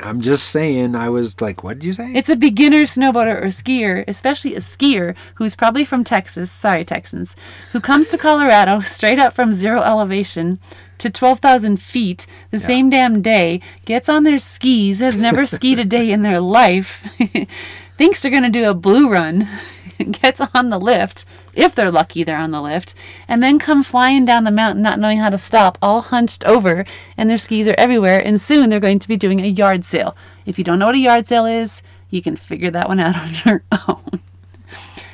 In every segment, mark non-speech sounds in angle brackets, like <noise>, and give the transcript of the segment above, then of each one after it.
I'm just saying. I was like, what did you say? It's a beginner snowboarder or skier, especially a skier who's probably from Texas, sorry, Texans, who comes to Colorado <laughs> straight up from zero elevation to 12,000 feet the same damn day, gets on their skis, has never skied a day in their life, <laughs> thinks they're going to do a blue run, <laughs> <laughs> gets on the lift, if they're lucky they're on the lift, and then come flying down the mountain not knowing how to stop, all hunched over, and their skis are everywhere, and soon they're going to be doing a yard sale. If you don't know what a yard sale is, you can figure that one out <laughs> on your own.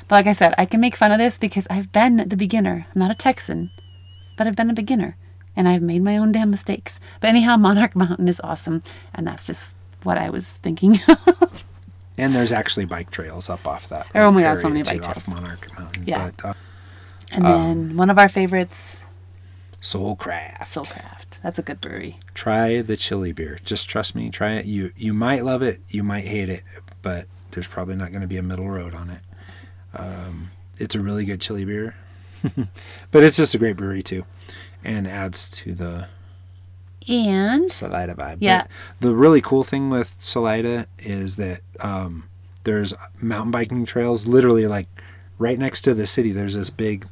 But like I said, I can make fun of this because I've been the beginner. I'm not a Texan, but I've been a beginner and I've made my own damn mistakes. But anyhow, Monarch Mountain is awesome, and that's just what I was thinking. <laughs> and there's actually bike trails up off that. Oh my God, so many bike off. Monarch Mountain. Yeah. But, uh, and then one of our favorites, Soulcraft. Soulcraft. That's a good brewery. Try the chili beer. Just trust me. Try it. You you might love it. You might hate it. But there's probably not going to be a middle road on it. Um, it's a really good chili beer. <laughs> but it's just a great brewery too, and adds to the And Salida vibe. Yeah. But the really cool thing with Salida is that um, there's mountain biking trails literally like right next to the city. There's this big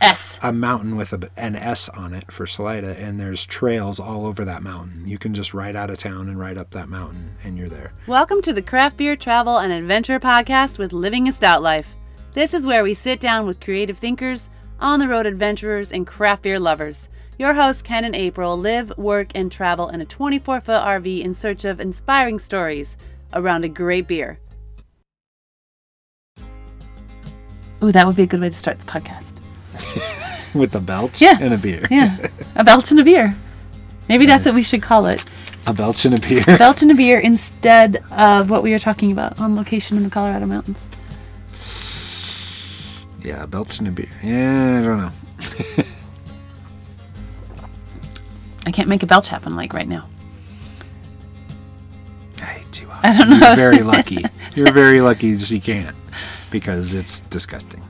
S. a mountain with a, an S on it for Salida, and there's trails all over that mountain. You can just ride out of town and ride up that mountain, and you're there. Welcome to the Craft Beer Travel and Adventure Podcast with Living a Stout Life. This is where we sit down with creative thinkers, on the road adventurers, and craft beer lovers. Your hosts, Ken and April, live, work, and travel in a 24 foot RV in search of inspiring stories around a great beer. Ooh, that would be a good way to start the podcast. <laughs> With a belch Yeah. and a beer. Yeah, a belch and a beer. Maybe that's what we should call it. A belch and a beer. Belch and a beer instead of what we were talking about on location in the Colorado mountains. yeah, a belch and a beer. Yeah, I don't know. <laughs> I can't make a belch happen like right now. I hate you. I don't know. You're very <laughs> lucky. You're very lucky she can't because it's disgusting.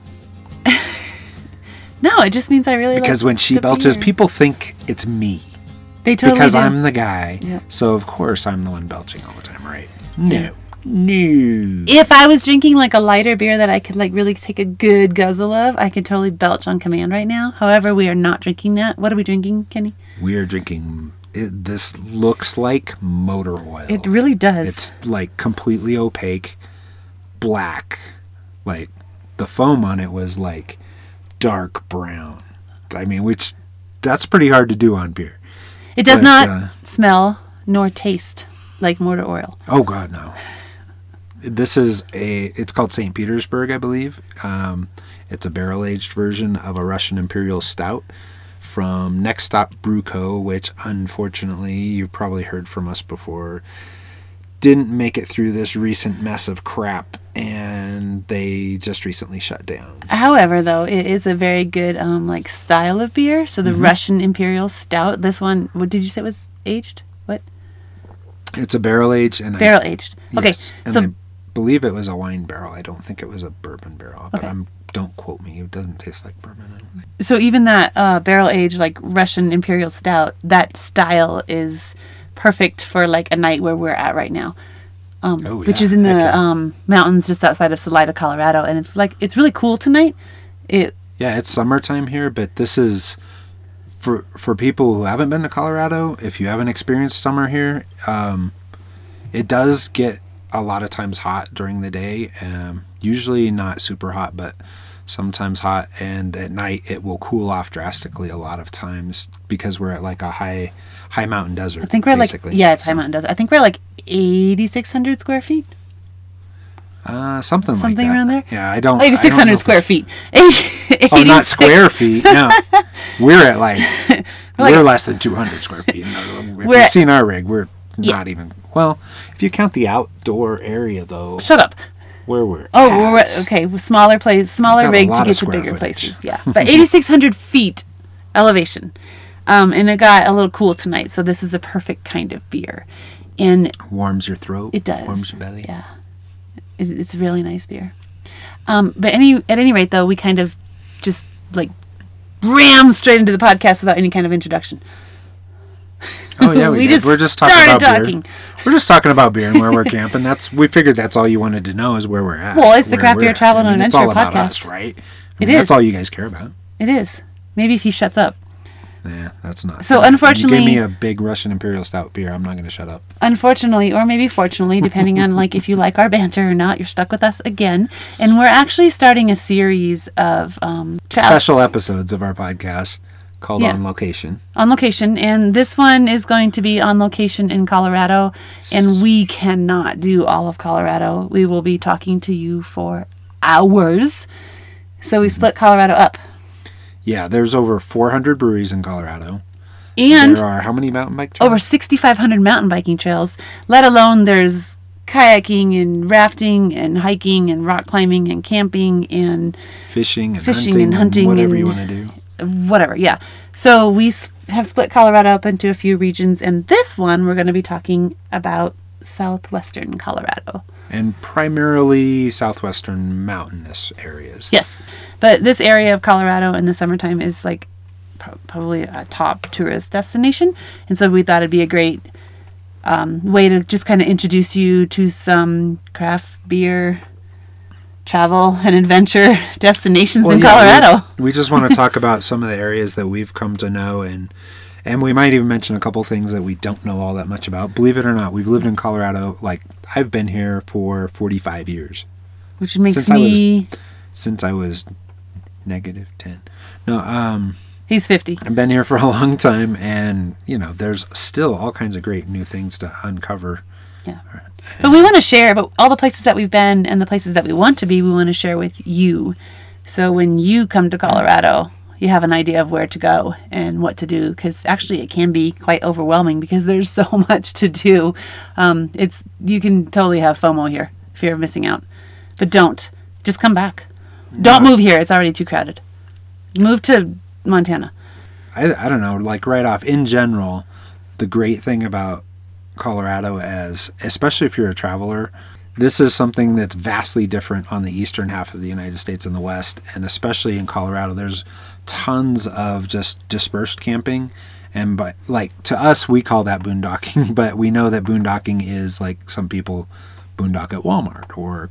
No, it just means I really Because like when she belches, beer. people think it's me. they totally because do. I'm the guy. Yeah. So of course I'm the one belching all the time, right? No. No. If I was drinking like a lighter beer that I could like really take a good guzzle of, I could totally belch on command right now. However, we are not drinking that. What are we drinking, Kenny? We are drinking. It, this looks like motor oil. It really does. It's like completely opaque, black. Like the foam on it was like dark brown. I mean, which that's pretty hard to do on beer. it does but, not uh, smell nor taste like motor oil. Oh God, no. This is a. It's called St. Petersburg, I believe. Um, it's a barrel aged version of a Russian Imperial Stout from Next Stop Brew Co., which unfortunately you've probably heard from us before. Didn't make it through this recent mess of crap, and they just recently shut down. However, though, it is a very good um like style of beer. So the Mm-hmm. Russian Imperial Stout. This one, what did you say it was aged? What It's a barrel aged, and barrel aged? I, Okay, yes, and so I believe it was a wine barrel. I don't think it was a bourbon barrel, but Okay. I'm don't quote me. It doesn't taste like bourbon. I don't think. so even that uh, barrel aged like Russian Imperial Stout, that style is perfect for like a night where we're at right now. Um, Oh, which is in the yeah. um, mountains just outside of Salida, Colorado, and it's like it's really cool tonight. It Yeah, it's summertime here, but this is for for people who haven't been to Colorado. If you haven't experienced summer here, um, it does get a lot of times hot during the day. Um, usually not super hot, but sometimes hot. And at night, it will cool off drastically a lot of times because we're at like a high high mountain desert. I think we're basically. like yeah, it's High Mountain Desert. I think we're like eighty six hundred square feet, uh, something like something that. around there. Yeah, I don't. Eighty six hundred don't six know hundred if square feet. <laughs> Oh, not square feet. No, <laughs> we're at like Like- we're less than 200 square feet. <laughs> If We're you've seen our rig, we're Yeah. not even. Well, if you count the outdoor area, though, Shut up. Where we're Oh, at, we're okay. Smaller place, smaller rig to get to bigger footage. places. Yeah, <laughs> but eighty six hundred feet elevation, um, and it got a little cool tonight. So this is a perfect kind of beer, and warms your throat. it does. warms your belly. Yeah, it, it's a really nice beer. Um, but any at any rate, though, we kind of just like ram straight into the podcast without any kind of introduction. <laughs> Oh yeah, we, We just We're just talking about talking. beer. We're just talking about beer and where we're <laughs> camping. That's we figured that's all you wanted to know is where we're at. Well, it's the Craft Beer. Travel and it's all Adventure about us, podcast. right? I It mean, That's all you guys care about. It is. Maybe if he shuts up. Yeah, that's not. So, unfortunately- you gave me a big Russian Imperial Stout beer. I'm not going to shut up. Unfortunately, or maybe fortunately, depending on like if you like our banter or not, you're stuck with us again. And we're actually starting a series of um, tra- Special episodes of our podcast called Yeah. On Location. on location, and this one is going to be on location in Colorado. And we cannot do all of Colorado. We will be talking to you for hours. So we split Colorado up, Yeah, there's over 400 breweries in Colorado. and there are how many mountain bike trails? over 6,500 mountain biking trails. Let alone there's kayaking and rafting and hiking and rock climbing and camping and fishing and fishing hunting and hunting whatever you want to do. Whatever. Yeah. So we have split Colorado up into a few regions, and this one we're going to be talking about southwestern Colorado. And primarily southwestern mountainous areas. Yes, but this area of Colorado in the summertime is like pro- probably a top tourist destination, and so we thought it'd be a great um, way to just kind of introduce you to some craft beer travel and adventure <laughs> destinations Well, in yeah, Colorado. We, just want to <laughs> talk about some of the areas that we've come to know and and we might even mention a couple things that we don't know all that much about. Believe it or not, we've lived in Colorado like I've been here for 45 years Which makes Since I was- me since I was negative 10. No, um he's 50. I've been here for a long time and, you know, there's still all kinds of great new things to uncover. Yeah. But we want to share, but all the places that we've been and the places that we want to be, we want to share with you. So when you come to Colorado, you have an idea of where to go and what to do. Because actually, it can be quite overwhelming because there's <laughs> so much to do. Um, it's you can totally have FOMO here, fear of missing out. But don't. Just come back. Don't move here. It's already too crowded. Move to Montana. I, I don't know, like right off in general, the great thing about Colorado as especially if you're a traveler, this is something that's vastly different on the eastern half of the United States and the west, and especially in Colorado, there's tons of just dispersed camping. And but like to us, we call that boondocking, <laughs> but we know that boondocking is like some people boondock at Walmart or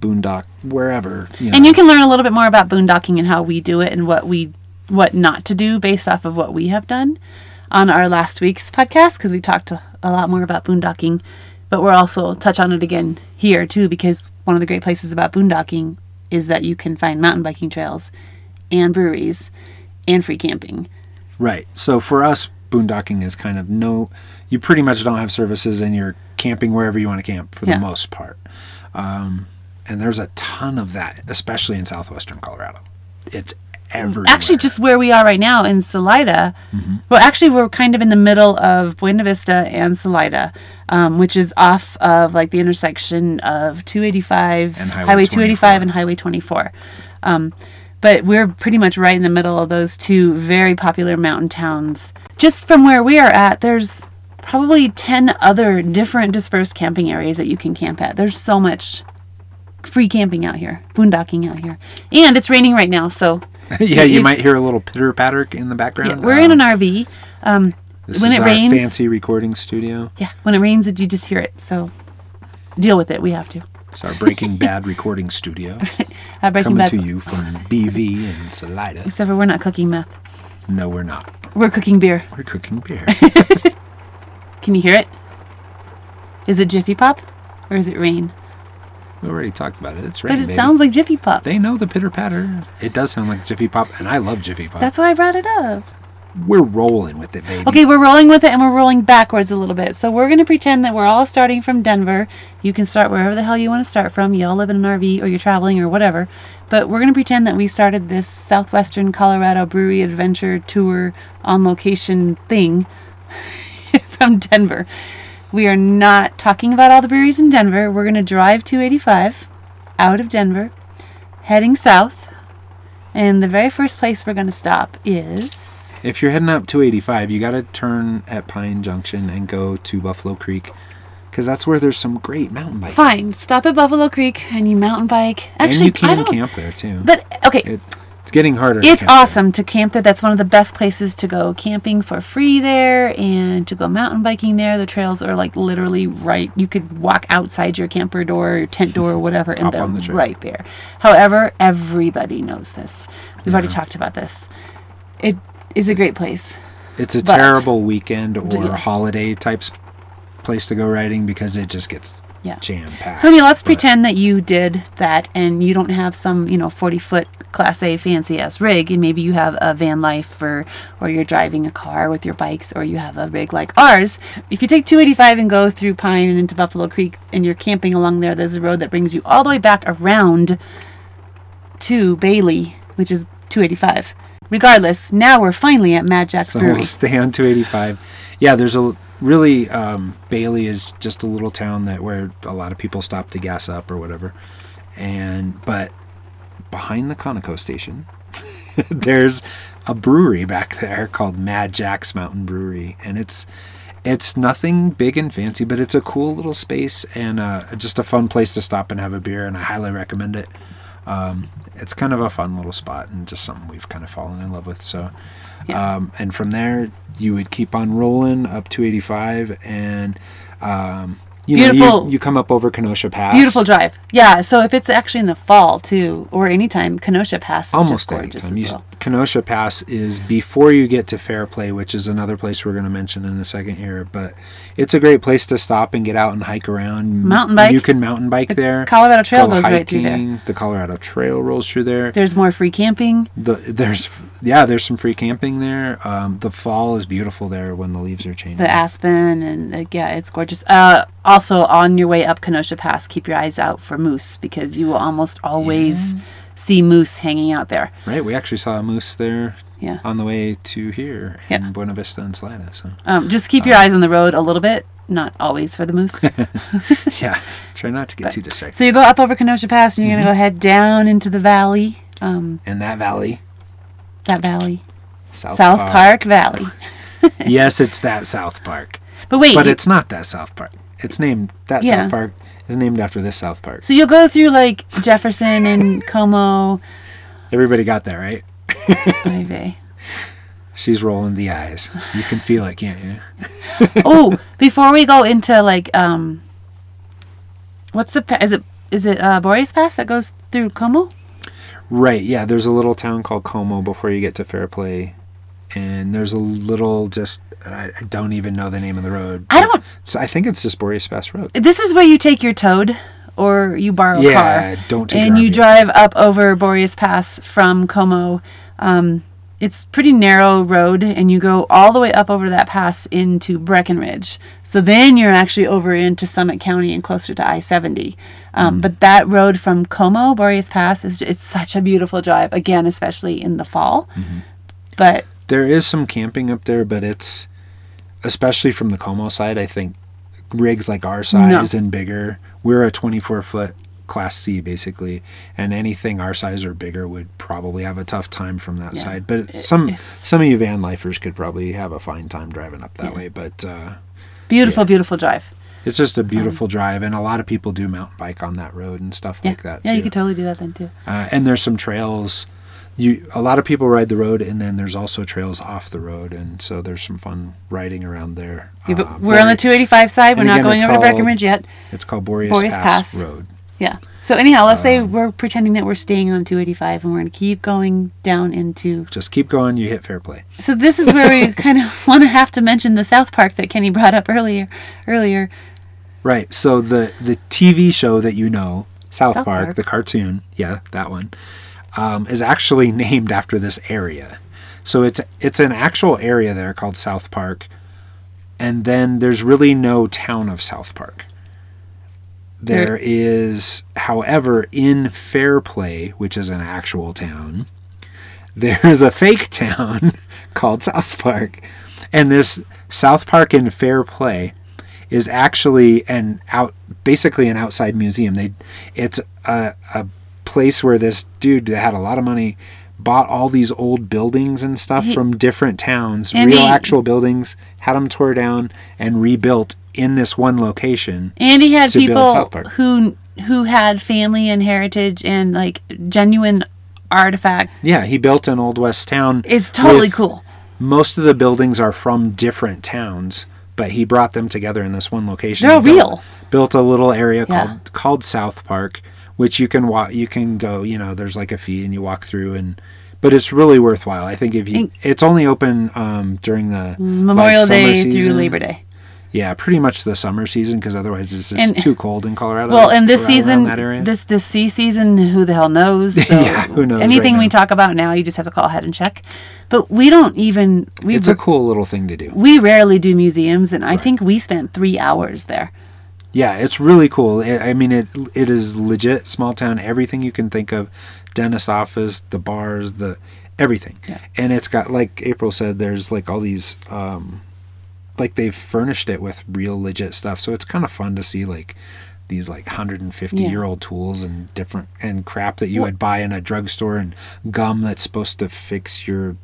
boondock wherever. You know. And you can learn a little bit more about boondocking and how we do it and what we what not to do based off of what we have done on our last week's podcast because we talked a, lot more about boondocking, but we're also touch on it again here too because one of the great places about boondocking is that you can find mountain biking trails and breweries and free camping. Right. So for us, boondocking is kind of no, you pretty much don't have services and you're camping wherever you want to camp for Yeah. the most part. Um, and there's a ton of that, especially in southwestern Colorado. It's everywhere. Actually, just where we are right now in Salida. Well, actually, we're kind of in the middle of Buena Vista and Salida, um, which is off of like the intersection of 285, And Highway Highway 285, 24. and Highway 24. Um, but we're pretty much right in the middle of those two very popular mountain towns. Just from where we are at, there's probably 10 other different dispersed camping areas that you can camp at. There's so much free camping out here, boondocking out here. And it's raining right now, so <laughs> yeah, you if- might hear a little pitter patter in the yeah, background. we're in Um, an RV. Um, this when is it our rains- fancy recording studio. yeah, when it rains, you just hear it. So deal with it. We have to. It's our Breaking Bad recording studio, <laughs> Uh, Breaking coming Bad. to you from BV and Salida. Except for we're not cooking meth. No, we're not. We're cooking beer. We're cooking beer. <laughs> Can you hear it? Is it Jiffy Pop or is it rain? We already talked about it. It's But it baby. sounds like Jiffy Pop. They know the pitter patter. It does sound like Jiffy Pop, and I love Jiffy Pop. That's why I brought it up. We're rolling with it, baby. Okay, we're rolling with it and we're rolling backwards a little bit. So we're going to pretend that we're all starting from Denver. You can start wherever the hell you want to start from. You all live in an RV or you're traveling or whatever. But we're going to pretend that we started this Southwestern Colorado Brewery Adventure Tour on location thing <laughs> from Denver. We are not talking about all the breweries in Denver. We're going to drive 285 out of Denver, heading south. And the very first place we're going to stop is. If you're heading up 285, you got to turn at Pine Junction and go to Buffalo Creek, because that's where there's some great mountain biking. Fine, stop at Buffalo Creek and you mountain bike. Actually, and you can camp there too. But okay, it, getting harder. to It's there. awesome to camp there. That's one of the best places to go camping for free there and to go mountain biking there. The trails are like literally right. You could walk outside your camper door, your tent door, or <laughs> whatever, and they're the right there. However, everybody knows this. We've already talked about this. It is a great place. It's a but- terrible weekend or Yeah. holiday type s- place to go riding because it just gets Yeah. jam packed. So anyway, let's pretend that you did that and you don't have some, you know, 40 foot class A fancy ass rig and maybe you have a van life or or you're driving a car with your bikes or you have a rig like ours. If you take 285 and go through Pine and into Buffalo Creek and you're camping along there, there's a road that brings you all the way back around to Bailey, which is 285. Regardless, now we're finally at Mad Jack's so Brewery. we'll stay on 285. Yeah, there's a really um, Bailey is just a little town that where a lot of people stop to gas up or whatever, and but behind the Conoco station, <laughs> there's a brewery back there called Mad Jack's Mountain Brewery, and it's it's nothing big and fancy, but it's a cool little space and uh, just a fun place to stop and have a beer, and I highly recommend it. Um, it's kind of a fun little spot and just something we've kind of fallen in love with. So, Yeah. um, and from there you would keep on rolling up to 85 and um, you know Beautiful. you, you come up over Kenosha Pass. Beautiful drive. Yeah, so if it's actually in the fall too, or anytime, Kenosha Pass is Almost gorgeous anytime. as well. Kenosha Pass is before you get to Fairplay, which is another place we're going to mention in a second here. But it's a great place to stop and get out and hike around. Mountain bike. You can mountain bike there. Colorado Trail Go goes right through there. The Colorado Trail rolls through there. There's more free camping. The, there's yeah, there's some free camping there. Um, the fall is beautiful there when the leaves are changing. The aspen and like, yeah, it's gorgeous. Uh, also, on your way up Kenosha Pass, keep your eyes out for moose because you will almost always see moose hanging out there. right, we actually saw a moose there Yeah. on the way to here in Yeah. Buena Vista and Salida. So Um, just keep your eyes on the road a little bit, not always for the moose. <laughs> <laughs> yeah, try not to get too distracted. so you go up over Kenosha Pass and you're Mm-hmm. gonna go head down into the valley. Um, and that valley, that valley, South, South Park Valley. <laughs> yes, it's that South Park, But wait, but you- it's not that South Park. It's named that Yeah. South Park is named after this South Park. so you'll go through like Jefferson and <laughs> Como. Everybody got that right. Vey. She's rolling the eyes. You can feel it, can't you? <laughs> oh, <laughs> before we go into like um, what's the pa- is it is it uh, Boreas Pass that goes through Como? Right. Yeah. There's a little town called Como before you get to Fairplay, and there's a little just I, I don't even know the name of the road. I don't- I think it's just Boreas Pass Road. This is where you take your toad or you borrow a Yeah, car. don't take and you drive up over Boreas Pass from Como. Um, it's pretty narrow road, and you go all the way up over that pass into Breckenridge. So then you're actually over into Summit County and closer to I seventy. Um, Mm. But that road from Como Boreas Pass is it's such a beautiful drive. Again, especially in the fall. Mm-hmm. But There is some camping up there, but it's especially from the Como side. I think rigs like our size and bigger. We're a 24 foot class C basically, and anything our size or bigger would probably have a tough time from that Yeah. side. But some some of you van lifers could probably have a fine time driving up that way. But uh, beautiful, beautiful drive. it's just a beautiful drive, and a lot of people do mountain bike on that road and stuff Yeah, like that. yeah, too. you could totally do that then too. Uh, and there's some trails. You a lot of people ride the road, and then there's also trails off the road, and so there's some fun riding around there. Yeah, but Uh, we're on the 285 side. We're not going over to called- Breckenridge yet. It's called Boreas, Boreas Pass, Pass. Road. Yeah. So anyhow, let's say Um, we're pretending that we're staying on 285 and we're going to keep going down into. Just keep going. You hit Fairplay. So this is where we <laughs> kind of <laughs> want to have to mention the South Park that Kenny brought up earlier. Earlier, Right. So the the TV show that you know, South, South Park, Park. the cartoon, yeah, that one, um, is actually <laughs> named after this area. So it's it's an actual area there called South Park, and then there's really no town of South Park. There- There is, however, in Fairplay, which is an actual town, there's a fake <laughs> town <laughs> called South Park. And this South Park in Fairplay is actually an out basically an outside museum. They it's a, a place where this dude that had a lot of money bought all these old buildings and stuff He- from different towns, real he- actual buildings, had them tore down and rebuilt in this one location. and he had people who who had family and heritage and like genuine artifact. Yeah, he built an old west town. It's totally with- cool. Most of the buildings are from different towns, but he brought them together in this one location. They're built- real. Built a little area Yeah. called called South Park, which you can walk. You can go. You know, there's like a fee, and you walk through, and but it's really worthwhile. I think if you, And- it's only open um, during the Memorial like, Day through season. Labor Day. Yeah, pretty much the summer season because otherwise it's just And- too cold in Colorado. Well, and this season, this this sea season, who the hell knows? <laughs> So Yeah, who knows Anything right we talk about now, you just have to call ahead and check. But we don't even we it's a cool little thing to do. we rarely do museums, and I think we spent three hours there. Yeah, it's really cool. I mean, it it is legit small town. Everything you can think of, dentist office, the bars, the everything, Yeah. and it's got like April said. There's like all these, um, like they've furnished it with real legit stuff. So it's kind of fun to see like these like 150 Yeah. year old tools and different and crap that you would buy in a drugstore and gum that's supposed to fix your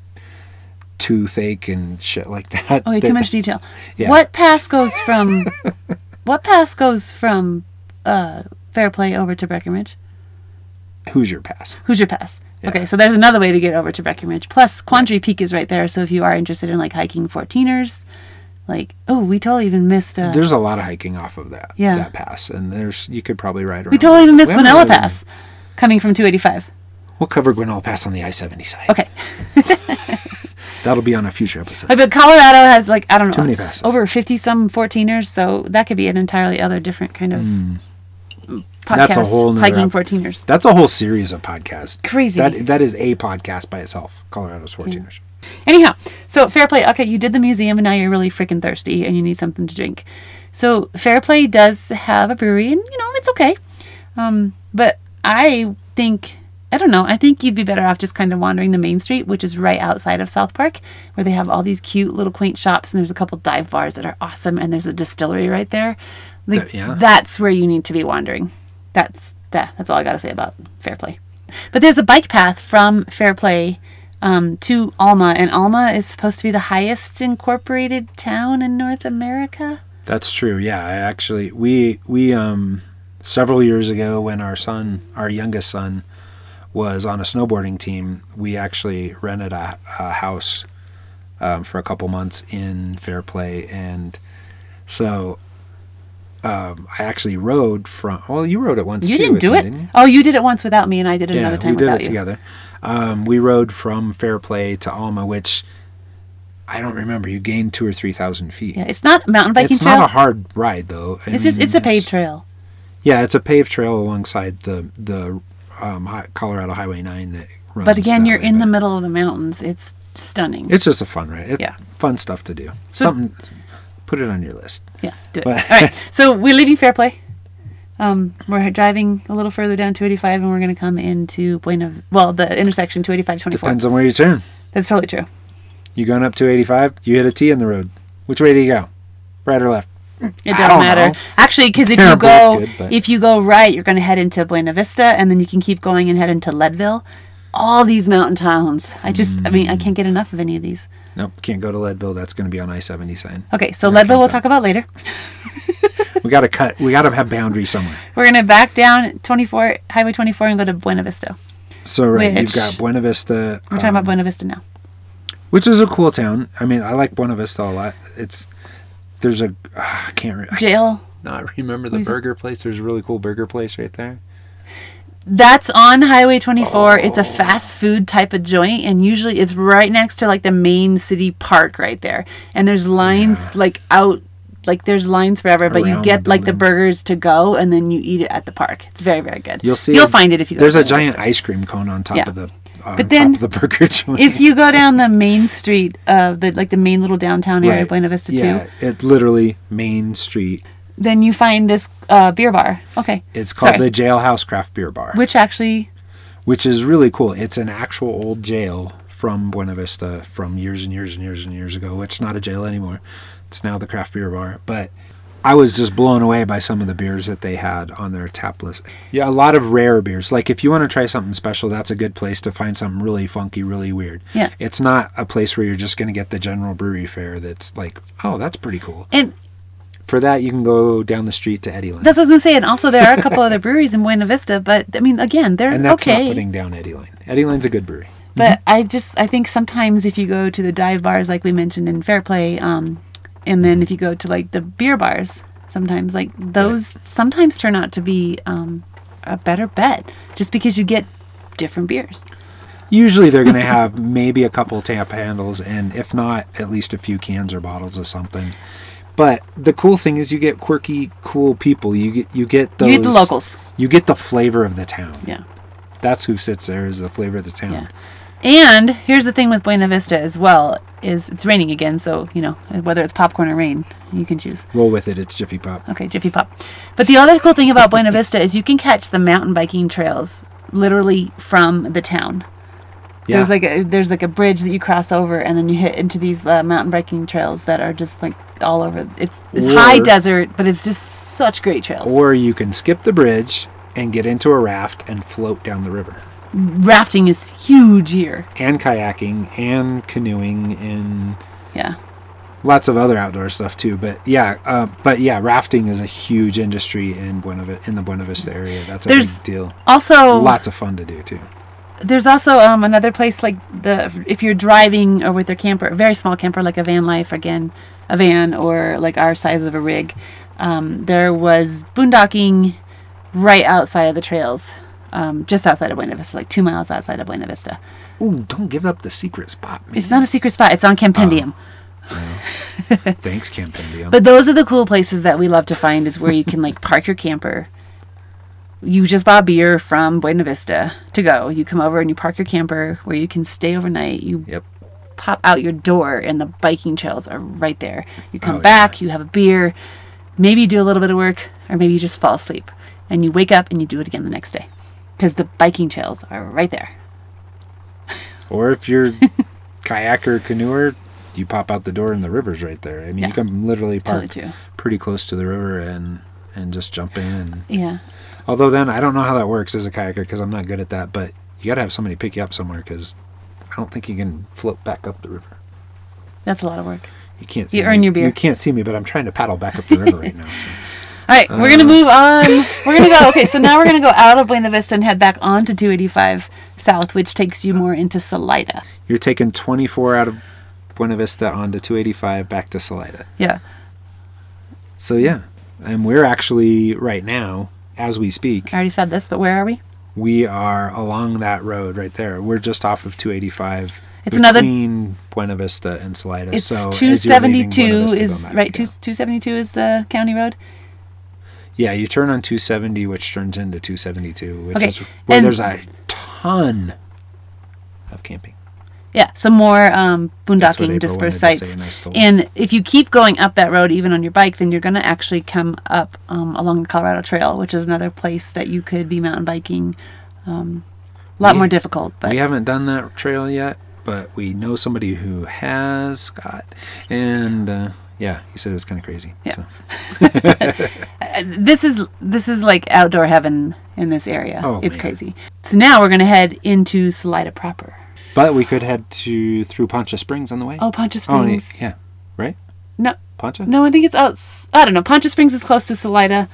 toothache and shit like <laughs> that. Okay, That- too much detail. <laughs> Yeah. What pass goes from <laughs> what pass goes from uh, Fairplay over to Breckenridge? Hoosier Pass. Hoosier Pass. Yeah. Okay, so there's another way to get over to Breckenridge. Plus, Quandary Peak is right there. So if you are interested in like hiking 14ers, like oh, we totally even missed. Uh, There's a lot of hiking off of that Yeah. that pass, and there's you could probably ride around. we totally even missed Guanella Pass, coming from 285. We'll cover Guanella Pass on the I-70 side. Okay, <laughs> That'll be on a future episode. but Colorado has like I don't know Too many passes. over 50 some 14ers, so that could be an entirely other different kind of podcast. Hmm. That's a whole nother hiking ep- 14ers. That's a whole series of podcasts. Crazy. That that is a podcast by itself. Colorado's 14ers. Anyhow, so Fairplay. Okay, you did the museum, and now you're really freaking thirsty, and you need something to drink. So Fairplay does have a brewery, and you know it's okay. Um, but I think I don't know. I think you'd be better off just kind of wandering the main street, which is right outside of South Park, where they have all these cute little quaint shops, and there's a couple dive bars that are awesome, and there's a distillery right there. Like, yeah. That's where you need to be wandering. That's that. That's all I got to say about Fairplay. But there's a bike path from Fairplay um, to Alma, and Alma is supposed to be the highest incorporated town in North America. That's true. Yeah, I actually we we um several years ago when our son, our youngest son, was on a snowboarding team, we actually rented a, a house um, for a couple months in Fairplay, and so um, I actually rode from. Well, you rode it once. You too didn't do me, it. didn't? Oh, you did it once without me, and I did it Yeah, another time we did without it you. together. Um, we rode from Fairplay to Alma, which I don't remember. You gained two or three thousand feet. Yeah, it's not mountain biking it's trail. not a hard ride though. I it's just mean, it's a paved trail. Yeah, it's a paved trail alongside the the um, Colorado Highway Nine that runs. But again, you're way, in the middle of the mountains. It's stunning. It's just a fun ride. It's Yeah. fun stuff to do. So- Something. Put it on your list. yeah, do it. All right, <laughs> so we're leaving Fairplay. Um, we're driving a little further down 285, and we're going to come into Buena. Well, the intersection 285 24. Depends on where you turn. That's totally true. You going up 285, You hit a T in the road. Which way do you go? Right or left? It doesn't don't matter. know. Actually, because if you go good, if you go right, you're going to head into Buena Vista, and then you can keep going and head into Leadville. All these mountain towns. I just, I mean, I can't get enough of any of these. Nope, can't go to Leadville. That's going to be on I-70 sign. Okay, so Leadville we'll talk about later. <laughs> We got to cut. We got to have boundaries somewhere. We're going to back down 24 Highway 24 and go to Buena Vista. So right, you've got Buena Vista, We're talking um, about Buena Vista now. which is a cool town. I mean, I like Buena Vista a lot. It's there's a ah, I can't re- Jail. not remember the burger place. There's a really cool burger place right there. That's on Highway 24. It's a fast food type of joint, and usually it's right next to like the main city park right there. And there's lines like out, like there's lines forever, but you get the like the burgers to go, and then you eat it at the park. It's very, very good. You'll see. You'll a- find it if you go. There's to a giant Vista. ice cream cone on top Yeah. of the on But then of the burger <laughs> joint. If you go down the main street of the like the main little downtown area, Right. Buena Vista yeah, too, it literally Main Street. then you find this uh, beer bar. Okay, It's called Sorry. the Jailhouse Craft Beer Bar, which actually which is really cool. It's an actual old jail from Buena Vista from years and years and years and years ago. It's not a jail anymore. It's now the craft beer bar. But I was just blown away by some of the beers that they had on their tap list. Yeah, a lot of rare beers. Like if you want to try something special, that's a good place to find something really funky, really weird. Yeah. It's not a place where you're just going to get the general brewery fare that's like, oh, that's pretty cool. and for that, you can go down the street to Eddyline. That's what I was gonna say. And also, there are a couple other breweries in Buena Vista, but I mean, again, they're and that's okay. not putting down Eddyline. Eddie Lane's a good brewery. But I just I think sometimes if you go to the dive bars like we mentioned in Fairplay, um, and then if you go to like the beer bars, sometimes like those sometimes turn out to be um, a better bet just because you get different beers. Usually they're going to have <laughs> maybe a couple tap handles, and if not, at least a few cans or bottles of something. But the cool thing is you get quirky, cool people. You get you get those You get the locals. You get the flavor of the town. Yeah. That's who sits there is the flavor of the town. Yeah. And here's the thing with Buena Vista as well is it's raining again, so you know whether it's popcorn or rain, you can choose. Roll with it. It's Jiffy Pop. Okay, Jiffy Pop. But the other cool thing about Buena Vista is you can catch the mountain biking trails literally from the town. Yeah. There's like a there's like a bridge that you cross over, and then you hit into these uh, mountain biking trails that are just like all over. It's it's high desert, but it's just such great trails. or you can skip the bridge and get into a raft and float down the river. Rafting is huge here. And kayaking and canoeing and Yeah. lots of other outdoor stuff too. But yeah, uh, but yeah, rafting is a huge industry in Buena in the Buena Vista area. That's a There's- big deal. Also, Lots of fun to do too. there's also um, another place like the if you're driving or with your camper, a very small camper like a van life again, a van or like our size of a rig. Um, there was boondocking right outside of the trails, um, just outside of Buena Vista, like two miles outside of Buena Vista. Ooh, don't give up the secret spot, man. It's not a secret spot; it's on Campendium. <laughs> Thanks, Campendium. But those are the cool places that we love to find is where you can like park your camper. You just bought beer from Buena Vista to go. You come over and you park your camper where you can stay overnight. You yep. pop out your door and the biking trails are right there. You come Oh, back, you have a beer, maybe you do a little bit of work, or maybe you just fall asleep. And you wake up and you do it again the next day. Because the biking trails are right there. Or if you're <laughs> kayaker, canoeer, you pop out the door and the river's right there. I mean, Yeah. you can literally park true. pretty close to the river and and just jump in. And Yeah. although then I don't know how that works as a kayaker because I'm not good at that. But you got to have somebody pick you up somewhere because I don't think you can float back up the river. That's a lot of work. You can't. See You earn me. your beer. You can't see me, but I'm trying to paddle back up the river right now. so. <laughs> All right, we're gonna uh. move on. We're gonna go. Okay, so now we're gonna go out of Buena Vista and head back onto 285 South, which takes you more into Salida. You're taking 24 out of Buena Vista onto 285 back to Salida. Yeah. So yeah, and we're actually right now, as we speak, I already said this, but where are we? we are along that road right there. We're just off of 285. It's another- between Buena Vista and Salida. It's so as you're leaving 272 Buena Vista, go is right. yeah. Two, 272 is the county road. Yeah, you turn on 270, which turns into 272, which Okay, is where and- there's a ton of camping. Yeah, some more um, boondocking dispersed wanted to say, sites. and I stole it. And if you keep going up that road, even on your bike, then you're going to actually come up um, along the Colorado Trail, which is another place that you could be mountain biking. Um, a lot We- more difficult, but we haven't done that trail yet, but we know somebody who has, Scott. And uh, yeah, he said it was kind of crazy. Yeah. So. <laughs> This is this is like outdoor heaven in this area. Oh, it's man. crazy. So now we're going to head into Salida proper. But we could head to through Poncha Springs on the way. Oh, Poncha Oh, Springs. yeah, right? No, Poncha? no, I think it's out. I don't know. Poncha Springs is close to Salida.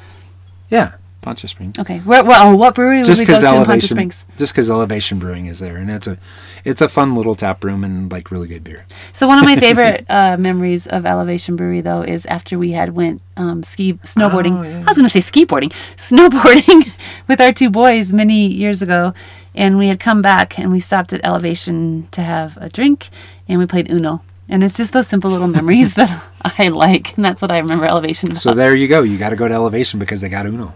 Yeah, Poncha Springs. Okay. Where, well, oh, what brewery would Just we go because to in Poncha elevation, Springs? just because elevation brewing is there, and it's a, it's a fun little tap room and like really good beer. So one of my favorite <laughs> uh, memories of Elevation Brewery, though, is after we had went um, ski snowboarding. Oh, yeah. I was going to say ski boarding, <laughs> snowboarding <laughs> with our two boys many years ago, and we had come back and we stopped at Elevation to have a drink, and we played Uno. And it's just those simple little memories that I like, and that's what I remember Elevation. About. So there you go. You got to go to elevation because they got Uno,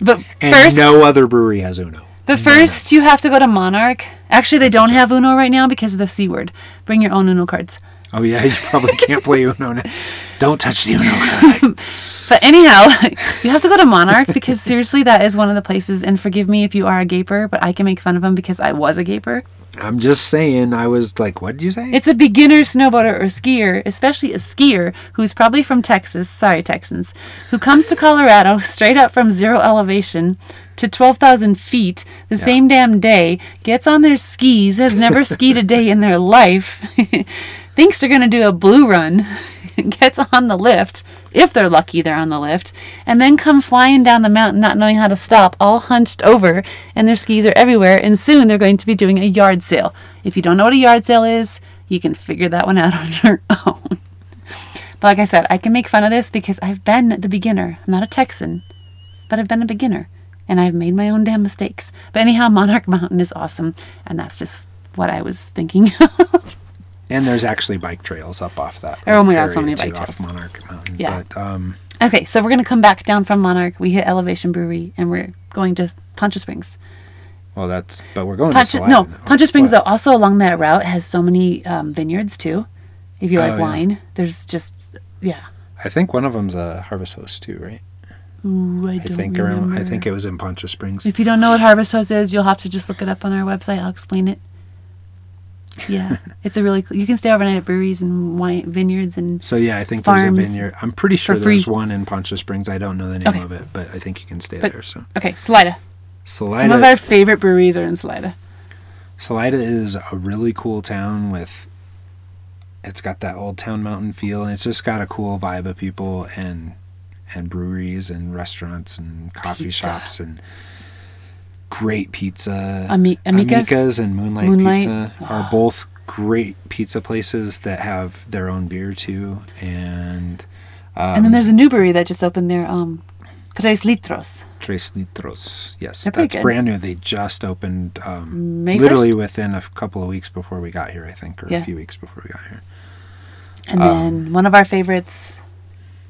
but and first, no other brewery has Uno. but first you have to go to Monarch. Actually, they don't have Uno right now because of the C word. Bring your own Uno cards. Oh yeah, you probably can't play Uno now. <laughs> Don't touch the Uno card. <laughs> But anyhow, <laughs> you have to go to Monarch because seriously, that is one of the places. And forgive me if you are a gaper, but I can make fun of them because I was a gaper. I'm just saying. I was like, what did you say? It's a beginner snowboarder or skier, especially a skier who's probably from Texas, sorry, Texans, who comes to Colorado <laughs> straight up from zero elevation to 12,000 feet the same damn day, gets on their skis, has never skied a day in their life, <laughs> thinks they're going to do a blue run, <laughs> <laughs> gets on the lift, if they're lucky they're on the lift, and then come flying down the mountain not knowing how to stop, all hunched over, and their skis are everywhere, and soon they're going to be doing a yard sale. If you don't know what a yard sale is, you can figure that one out <laughs> on your own. But like I said, I can make fun of this because I've been the beginner. I'm not a Texan, but I've been a beginner. And I've made my own damn mistakes. But anyhow, Monarch Mountain is awesome. And that's just what I was thinking. <laughs> And there's actually bike trails up off that. Oh my God, so many bike off trails. Monarch Mountain. Yeah. But um, okay, so we're going to come back down from Monarch. We hit Elevation Brewery and we're going to Poncha Springs. well, that's but we're going Poncha, to Salida no. Poncha Springs, What? though, also along that route has so many um, vineyards too. If you like Oh, yeah. wine, there's just, yeah. I think one of them's a Harvest Host too, right? Ooh, I, I think around. I think it was in Poncha Springs. If you don't know what Harvest Host is, you'll have to just look it up on our website. I'll explain it. Yeah, <laughs> it's a really cool. You can stay overnight at breweries and wine vineyards and So yeah, I think there's a vineyard. I'm pretty sure there's one in Poncha Springs. I don't know the name Okay. of it, but I think you can stay But- there. So okay, Salida. Salida, Some of our favorite breweries are in Salida. Salida is a really cool town with. It's got that old town mountain feel, and it's just got a cool vibe of people and and breweries and restaurants and coffee Pizza. shops and great pizza. Ami- Amica's? Amica's and Moonlight, Moonlight. Pizza are both great pizza places that have their own beer too, and and then there's a new brewery that just opened there, um, Tres Litros. Tres Litros. Yes, They're that's brand new. They just opened um, literally 1st? within a couple of weeks before we got here, I think, or Yeah. a few weeks before we got here. And Um, then one of our favorites,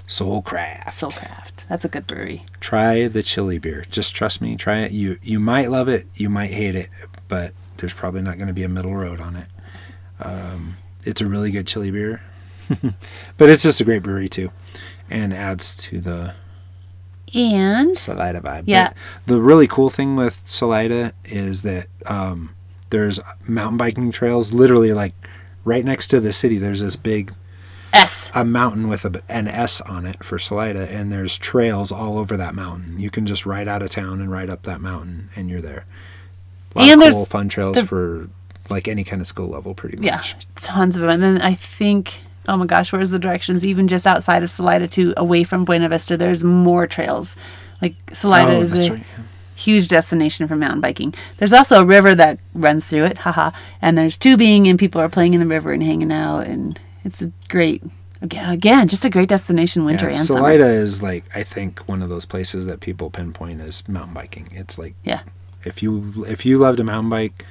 Soulcraft. Soulcraft. That's a good brewery. Try the chili beer. Just trust me. Try it. You you might love it. You might hate it, but there's probably not going to be a middle road on it. Um, it's a really good chili beer, <laughs> but it's just a great brewery too, and adds to the And Salida vibe. Yeah. But the really cool thing with Salida is that um, there's mountain biking trails literally like right next to the city. There's this big S. a mountain with a, an S on it for Salida, and there's trails all over that mountain. You can just ride out of town and ride up that mountain, and you're there. A lot And of cool, fun trails the- for like any kind of skill level, pretty much. Yeah, tons of them. And then I think, oh my gosh, where's the directions? Even just outside of Salida to away from Buena Vista, there's more trails. Like Salida Oh, is a right, yeah. huge destination for mountain biking. There's also a river that runs through it, haha. And there's tubing, and people are playing in the river and hanging out, and it's a great. Again, just a great destination winter Yeah, and summer. Salida is like I think one of those places that people pinpoint as mountain biking. It's like Yeah. if you if you love to mountain bike,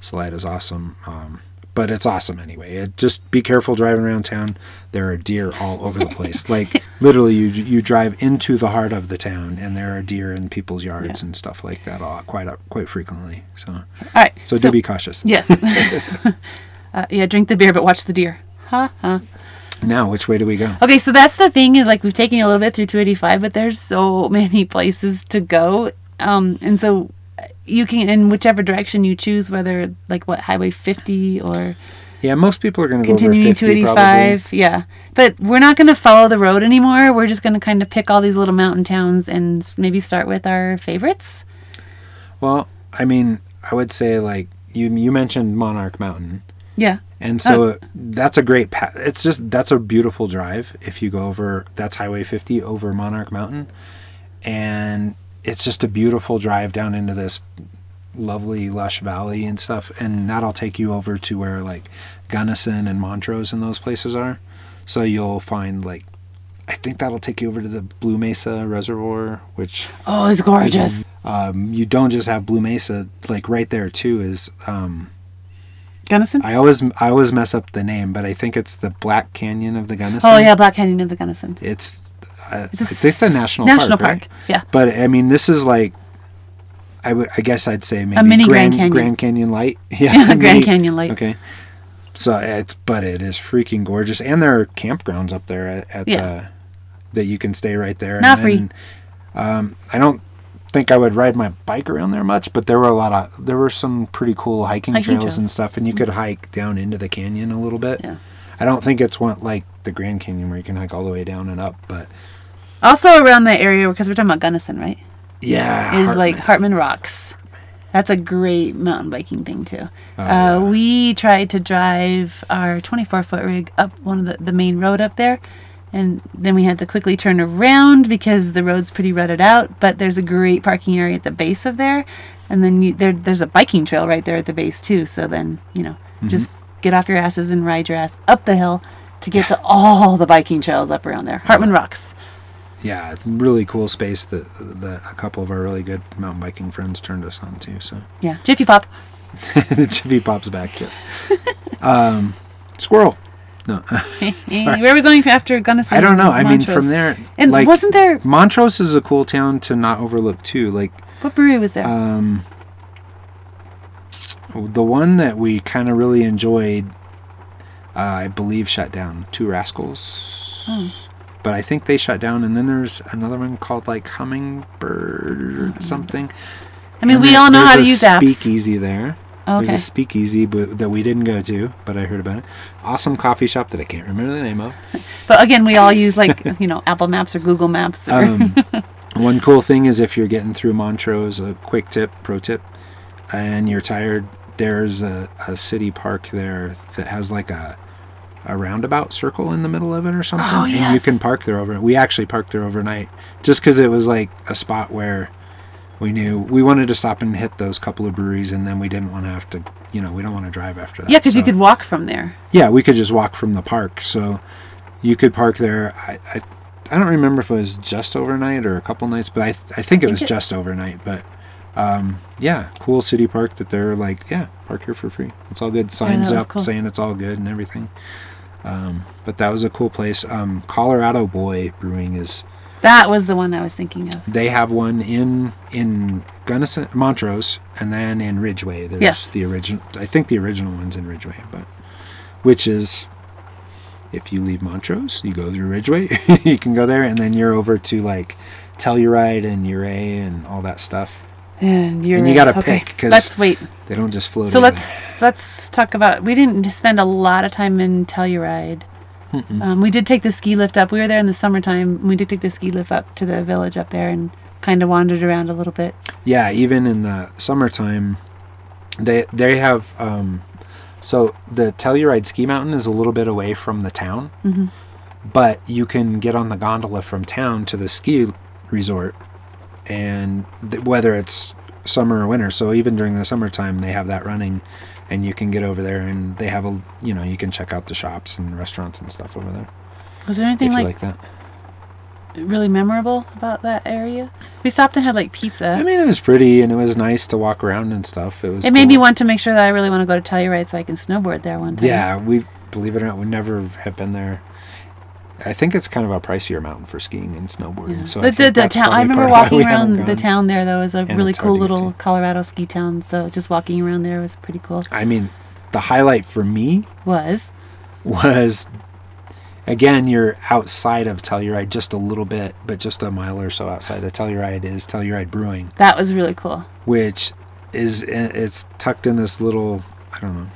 Salida's awesome. Um, but it's awesome anyway. It, just be careful driving around town. There are deer all over the place. <laughs> like literally, you you drive into the heart of the town, and there are deer in people's yards Yeah. and stuff like that all, quite quite frequently. So All right. so, do be cautious. Yes. <laughs> <laughs> uh, yeah, drink the beer, but watch the deer. Ha ha. Now, which way do we go? Okay, so that's the thing is like we've taken a little bit through 285, but there's so many <laughs> places to go. Um, and so you can, in whichever direction you choose, whether like what Highway 50 or Yeah, most people are going to go over continuing 50 probably. 285. Yeah. But we're not going to follow the road anymore. We're just going to kind of pick all these little mountain towns and maybe start with our favorites. Well, I mean, I would say like you you mentioned Monarch Mountain. Yeah. And so that's a great path. It's just that's a beautiful drive if you go over that's Highway 50 over Monarch Mountain. And it's just a beautiful drive down into this lovely lush valley and stuff and that'll take you over to where like Gunnison and Montrose and those places are. So you'll find like I think that'll take you over to the Blue Mesa Reservoir, which Oh, it's gorgeous. um, you don't just have Blue Mesa like right there too is um, Gunnison? I always I always mess up the name, but I think it's the Black Canyon of the Gunnison. Oh, yeah, Black Canyon of the Gunnison. It's uh, It's a it's a national national park, right? park, yeah. But I mean, this is like I I guess I'd say maybe mini Grand, Grand Canyon. Grand Canyon Light. <laughs> Yeah, Yeah, Grand mini- Canyon Light. Okay. So it's but it is freaking gorgeous, and there are campgrounds up there at, at Yeah. the that you can stay right there. Not and free. then, um, I don't think I would ride my bike around there much, but there were a lot of there were some pretty cool hiking, Hiking trails, trails. and stuff, and you could hike down into the canyon a little bit. Yeah. I don't think it's one like the Grand Canyon where you can hike all the way down and up, but Also around that area, because we're talking about Gunnison, right? yeah, is like Hartman. Hartman Rocks. That's a great mountain biking thing too. Oh, uh, yeah. We tried to drive our 24 foot rig up one of the, the main road up there, and then we had to quickly turn around because the road's pretty rutted out. But there's a great parking area at the base of there, and then you, there there's a biking trail right there at the base too. So then you know Mm-hmm. just get off your asses and ride your ass up the hill to get to all the biking trails up around there. Hartman Rocks. Yeah, really cool space that that a couple of our really good mountain biking friends turned us on to. So Yeah, Jiffy Pop. <laughs> Jiffy pops back. Yes. <laughs> um, squirrel. No, <laughs> Where are we going after Gunnison? I don't know. I mean, from there, And like wasn't there Montrose is a cool town to not overlook too. Like what brewery was there? um, the one that we kind of really enjoyed, uh, I believe, shut down. Two Rascals. Oh. But I think they shut down, and then there's another one called like Hummingbird or something. I mean, And we all know how to there's use a apps. Speakeasy there. Okay. There's a speakeasy but, that we didn't go to, but I heard about it. Awesome coffee shop that I can't remember the name of. But again, we all use like <laughs> you know Apple Maps or Google Maps. Or, Um, <laughs> one cool thing is if you're getting through Montrose, a quick tip, pro tip, and you're tired, there's a, a city park there that has like a a roundabout circle in the middle of it or something, Oh, and you can park there over. We actually parked there overnight just because it was like a spot where we knew we wanted to stop and hit those couple of breweries, and then we didn't want to have to, you know, we don't want to drive after that. yeah, because you could walk from there. yeah, we could just walk from the park. So you could park there. I, I, I don't remember if it was just overnight or a couple nights, but I, I think it was just overnight. But um, yeah, cool city park that they're like, yeah, park here for free. It's all good. Signs was up cool. saying it's all good and everything. Um, but that was a cool place. Um, Colorado Boy Brewing is. That was the one I was thinking of. They have one in in Gunnison, Montrose, and then in Ridgway. There's Yes. the original. I think the original one's in Ridgway, but which is if you leave Montrose, you go through Ridgway. <laughs> you can go there, and then you're over to like Telluride and Ouray and all that stuff. And you're And you gotta okay. pick, 'cause- let's wait. They don't just float. So in. let's let's talk about. We didn't spend a lot of time in Telluride. Um, we did take the ski lift up. We were there in the summertime. We did take the ski lift up to the village up there and kind of wandered around a little bit. Yeah, even in the summertime, they they have. Um, so the Telluride ski mountain is a little bit away from the town, Mhm. but you can get on the gondola from town to the ski resort, and th- whether it's summer or winter. So even during the summertime, they have that running, and you can get over there, and they have a you know you can check out the shops and restaurants and stuff over there Was there anything like, like that. really memorable about that area? We stopped and had like pizza. I mean, it was pretty, and it was nice to walk around and stuff. It was. it made me want to make sure that I really want to go to Telluride so I can snowboard there one time. Yeah, we believe it or not, we never have been there. I think it's kind of a pricier mountain for skiing and snowboarding. Yeah. So I the, the, the town. I remember part of why walking around the town there. though. It was a really cool little to. Colorado ski town. So just walking around there was pretty cool. I mean, the highlight for me Was was again you're outside of Telluride just a little bit, but just a mile or so outside of Telluride is Telluride Brewing, that was really cool. which is it's tucked in this little I don't know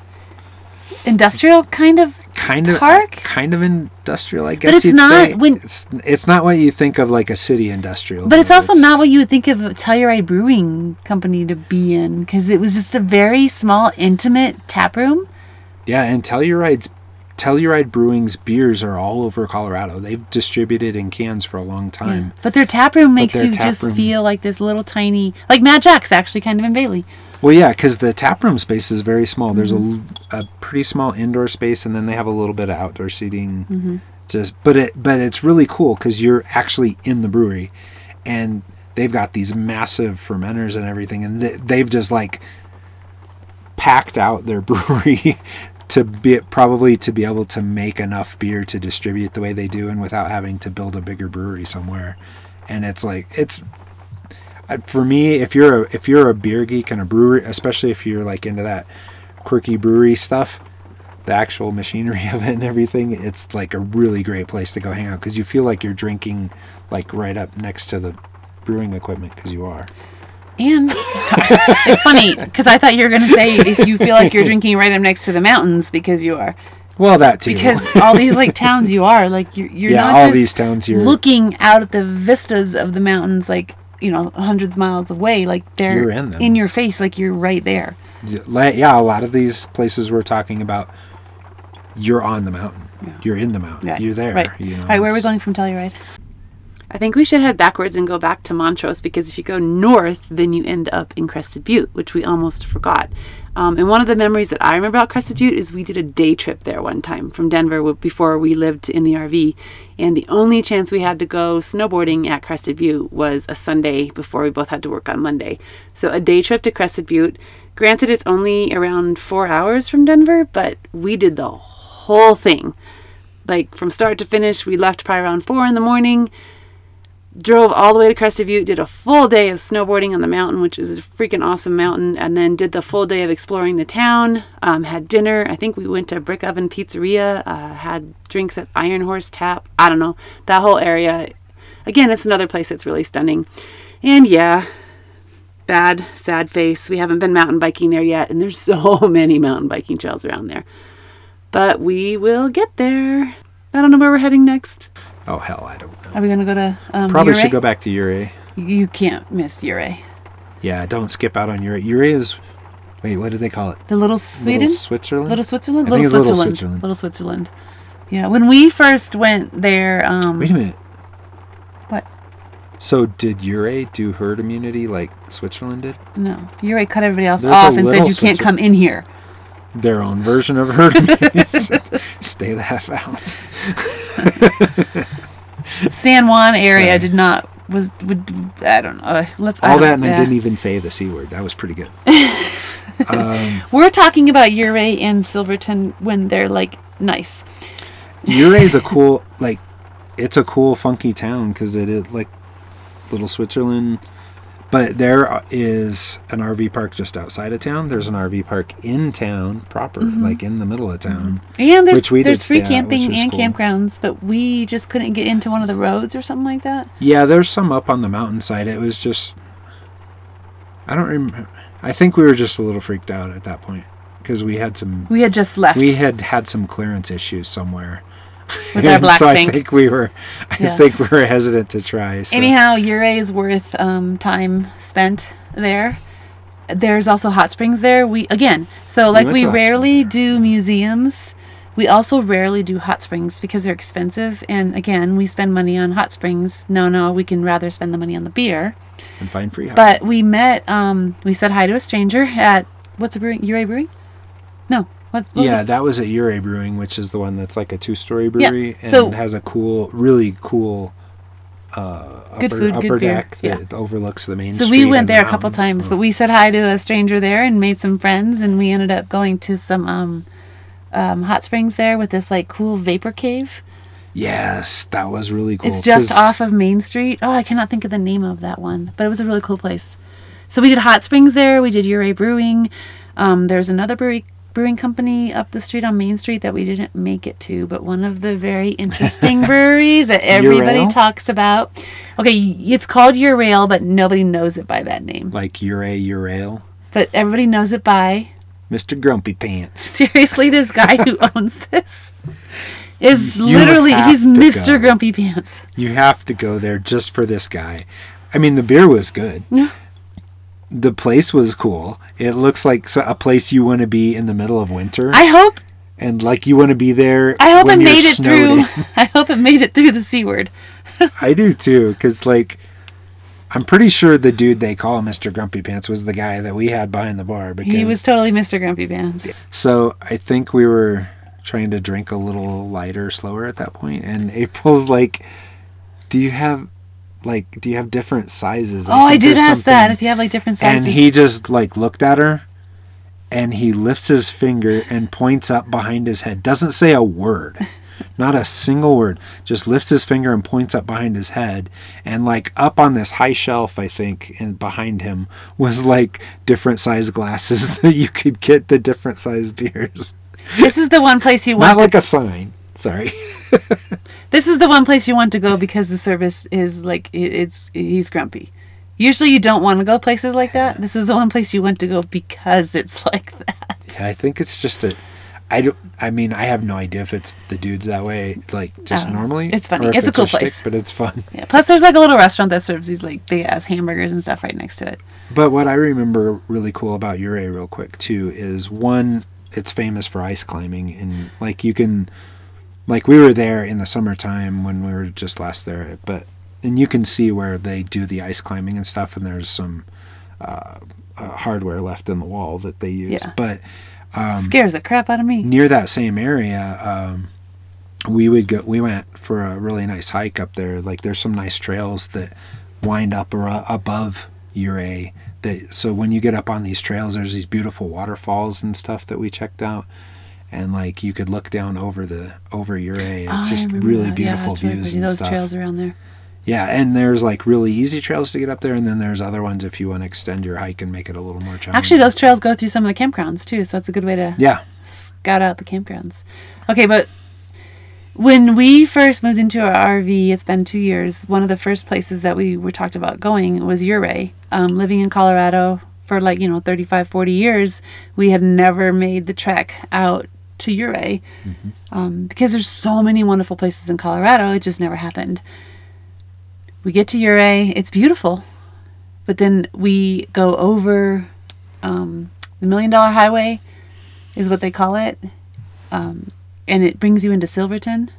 Industrial kind of. Kind of Park? kind of industrial I guess but it's you'd not say. when- it's it's not what you think of like a city industrial But it's also not what you would think of a Telluride Brewing Company to be in because it was just a very small, intimate tap room. Yeah, and Telluride's Telluride Brewing's beers are all over Colorado. They've distributed in cans for a long time. But their tap room makes you tap just room- feel like this little tiny, like Mad Jack's actually kind of in Bailey. Well, yeah, because the tap room space is very small. There's Mm-hmm. a, a pretty small indoor space, and then they have a little bit of outdoor seating. Mm-hmm. Just, but it, but it's really cool because you're actually in the brewery, and they've got these massive fermenters and everything, and they, they've just like packed out their <laughs> brewery to be probably to be able to make enough beer to distribute the way they do, and without having to build a bigger brewery somewhere. And it's like it's for me, if you're a if you're a beer geek and a brewery, especially if you're like into that quirky brewery stuff, the actual machinery <laughs> of it and everything, it's like a really great place to go hang out because you feel like you're drinking like right up next to the brewing equipment because you are. And <laughs> it's funny because I thought you were going to say if you feel like you're drinking right up next to the mountains because you are. Well, that too. Because all these like towns you are like you're, you're yeah, not all just these towns you're looking out at the vistas of the mountains like you know, hundreds of miles away. Like they're in in your face, like you're right there. Yeah, a lot of these places we're talking about, you're on the mountain. You're in the mountain. Right. You're there. Right. You know, All right, where are we going from Telluride? I think we should head backwards and go back to Montrose because if you go north, then you end up in Crested Butte, which we almost forgot. Um, and one of the memories that I remember about Crested Butte is we did a day trip there one time from Denver before we lived in the RV. And the only chance we had to go snowboarding at Crested Butte was a Sunday before we both had to work on Monday. So a day trip to Crested Butte. Granted, it's only around four hours from Denver, but we did the whole thing like from start to finish. We left probably around four in the morning, drove all the way to Crested Butte, did a full day of snowboarding on the mountain, which is a freaking awesome mountain, and then did the full day of exploring the town. Um, had dinner. I think we went to Brick Oven Pizzeria. Uh, had drinks at Iron Horse Tap. I don't know that whole area. Again, it's another place that's really stunning. And yeah, bad, sad face. We haven't been mountain biking there yet, and there's <laughs> so many mountain biking trails around there. But we will get there. I don't know where we're heading next. Oh hell, I don't know. Are we gonna go to um, Probably Ouray? should go back to Ouray. You can't miss Ouray. Yeah, don't skip out on Ouray. Ouray is, wait, what do they call it? The little Sweden, Little Switzerland. little Switzerland, little it's Little Switzerland, Switzerland. little Switzerland. Yeah, when we first went there, um, Wait a minute. what? So did Ouray do herd immunity like Switzerland did? No, Ouray cut everybody else There's off and said you can't come in here. Their own version of herd. <laughs> Stay the F out. San Juan area did not was would I don't know. Uh, Let's All that, and yeah. I didn't even say the c word. That was pretty good. <laughs> We're talking about Ouray and Silverton when they're like nice. Ouray's a <laughs> cool, like, it's a cool, funky town because it is like little Switzerland. But there is an RV park just outside of town. There's an RV park in town proper, mm-hmm. like in the middle of town. And there's Which we did there's free stay at, camping and cool. campgrounds, but we just couldn't get into one of the roads or something like that. Yeah, there's some up on the mountainside. It was just, I don't remember. I think we were just a little freaked out at that point because we had some, We had just left. we had had some clearance issues somewhere. <laughs> With our black so. I think we were, I Yeah. think we were hesitant to try. So. Anyhow, is worth um, time spent there. There's also hot springs there. We again, so like went we rarely do museums. We also rarely do hot springs because they're expensive. And again, we spend money on hot springs. No, no, we can rather spend the money on the beer. and find free. But we met. Um, we said hi to a stranger at what's the brewing? Brewing? No. What yeah, that was at Ouray Brewing, which is the one that's like a two-story brewery and so- has a cool, really cool uh, Good upper, food, good upper beer. deck Yeah. that overlooks the main street. So we went and the there a couple times, but we said hi to a stranger there and made some friends, and we ended up going to some um, um, hot springs there with this like cool vapor cave. Yes, that was really cool. It's just off of Main Street. Oh, I cannot think of the name of that one, but it was a really cool place. So we did hot springs there. We did Ouray Brewing. Um, there's another brewery brewing company up the street on Main Street that we didn't make it to, but one of the very interesting <laughs> breweries that everybody Ourayle? talks about. Okay, it's called Ourayle, but nobody knows it by that name. like Ouray Ourayle, But everybody knows it by Mr. Grumpy Pants. <laughs> seriously this guy who <laughs> owns this is You literally he's Mr. go. Grumpy Pants. You have to go there just for this guy. I mean, the beer was good. The place was cool. It looks like a place you want to be in the middle of winter, I hope and like you want to be there. I hope it made it through. in. <laughs> I hope it made it through the C word. <laughs> I do too, because like I'm pretty sure the dude they call Mr. Grumpy Pants was the guy that we had behind the bar. Because He was totally Mr. Grumpy Pants. so I think we were trying to drink a little lighter, slower at that point, and <laughs> April's like, "Do you have like do you have different sizes?" Oh, I did ask that if you have like different sizes. And he just like looked at her, and he lifts his finger and points up behind his head. Doesn't say a word. <laughs> Not a single word. Just lifts his finger and points up behind his head. And like up on this high shelf, I think, and behind him was like different size glasses <laughs> that you could get the different size beers. this is the one place you Not want. like a sign. Sorry. <laughs> this is the one place you want to go because the service is like it's he's grumpy. Usually you don't want to go places like that. This is the one place you want to go because it's <laughs> like that. I think it's just a. I don't. I mean, I have no idea if it's the dudes that way, like just Oh, normally. it's funny. if It's a cool shtick, place. but it's fun. Yeah. Plus, there's like a little restaurant that serves these like big ass hamburgers and stuff right next to it. But what I remember really cool about Ouray, real quick too, is one, it's famous for ice climbing, and like you can, like we were there in the summertime when we were just last there, but and you can see where they do the ice climbing and stuff, and there's some uh, uh, hardware left in the wall that they use, Yeah. but. Um, Scares the crap out of me. near that same area, um, we would go. We went for a really nice hike up there. Like there's some nice trails that wind up or above Ouray. That so when you get up on these trails, there's these beautiful waterfalls and stuff that we checked out. And like you could look down over the over Ouray. It's Oh, just really that. Beautiful really views pretty. and Those stuff. trails around there. Yeah, and there's like really easy trails to get up there, and then there's other ones if you want to extend your hike and make it a little more challenging. Actually, those trails go through some of the campgrounds too, so it's a good way to Yeah, scout out the campgrounds. Okay, but when we first moved into our RV, it's been two years. One of the first places that we were talked about going was Ouray. Um, living in Colorado for like you know 35, 40 years, we had never made the trek out to Ouray um, because there's so many wonderful places in Colorado. It just never happened. We get to Ouray, it's beautiful, but then we go over um, the Million Dollar Highway, is what they call it, um, and it brings you into Silverton.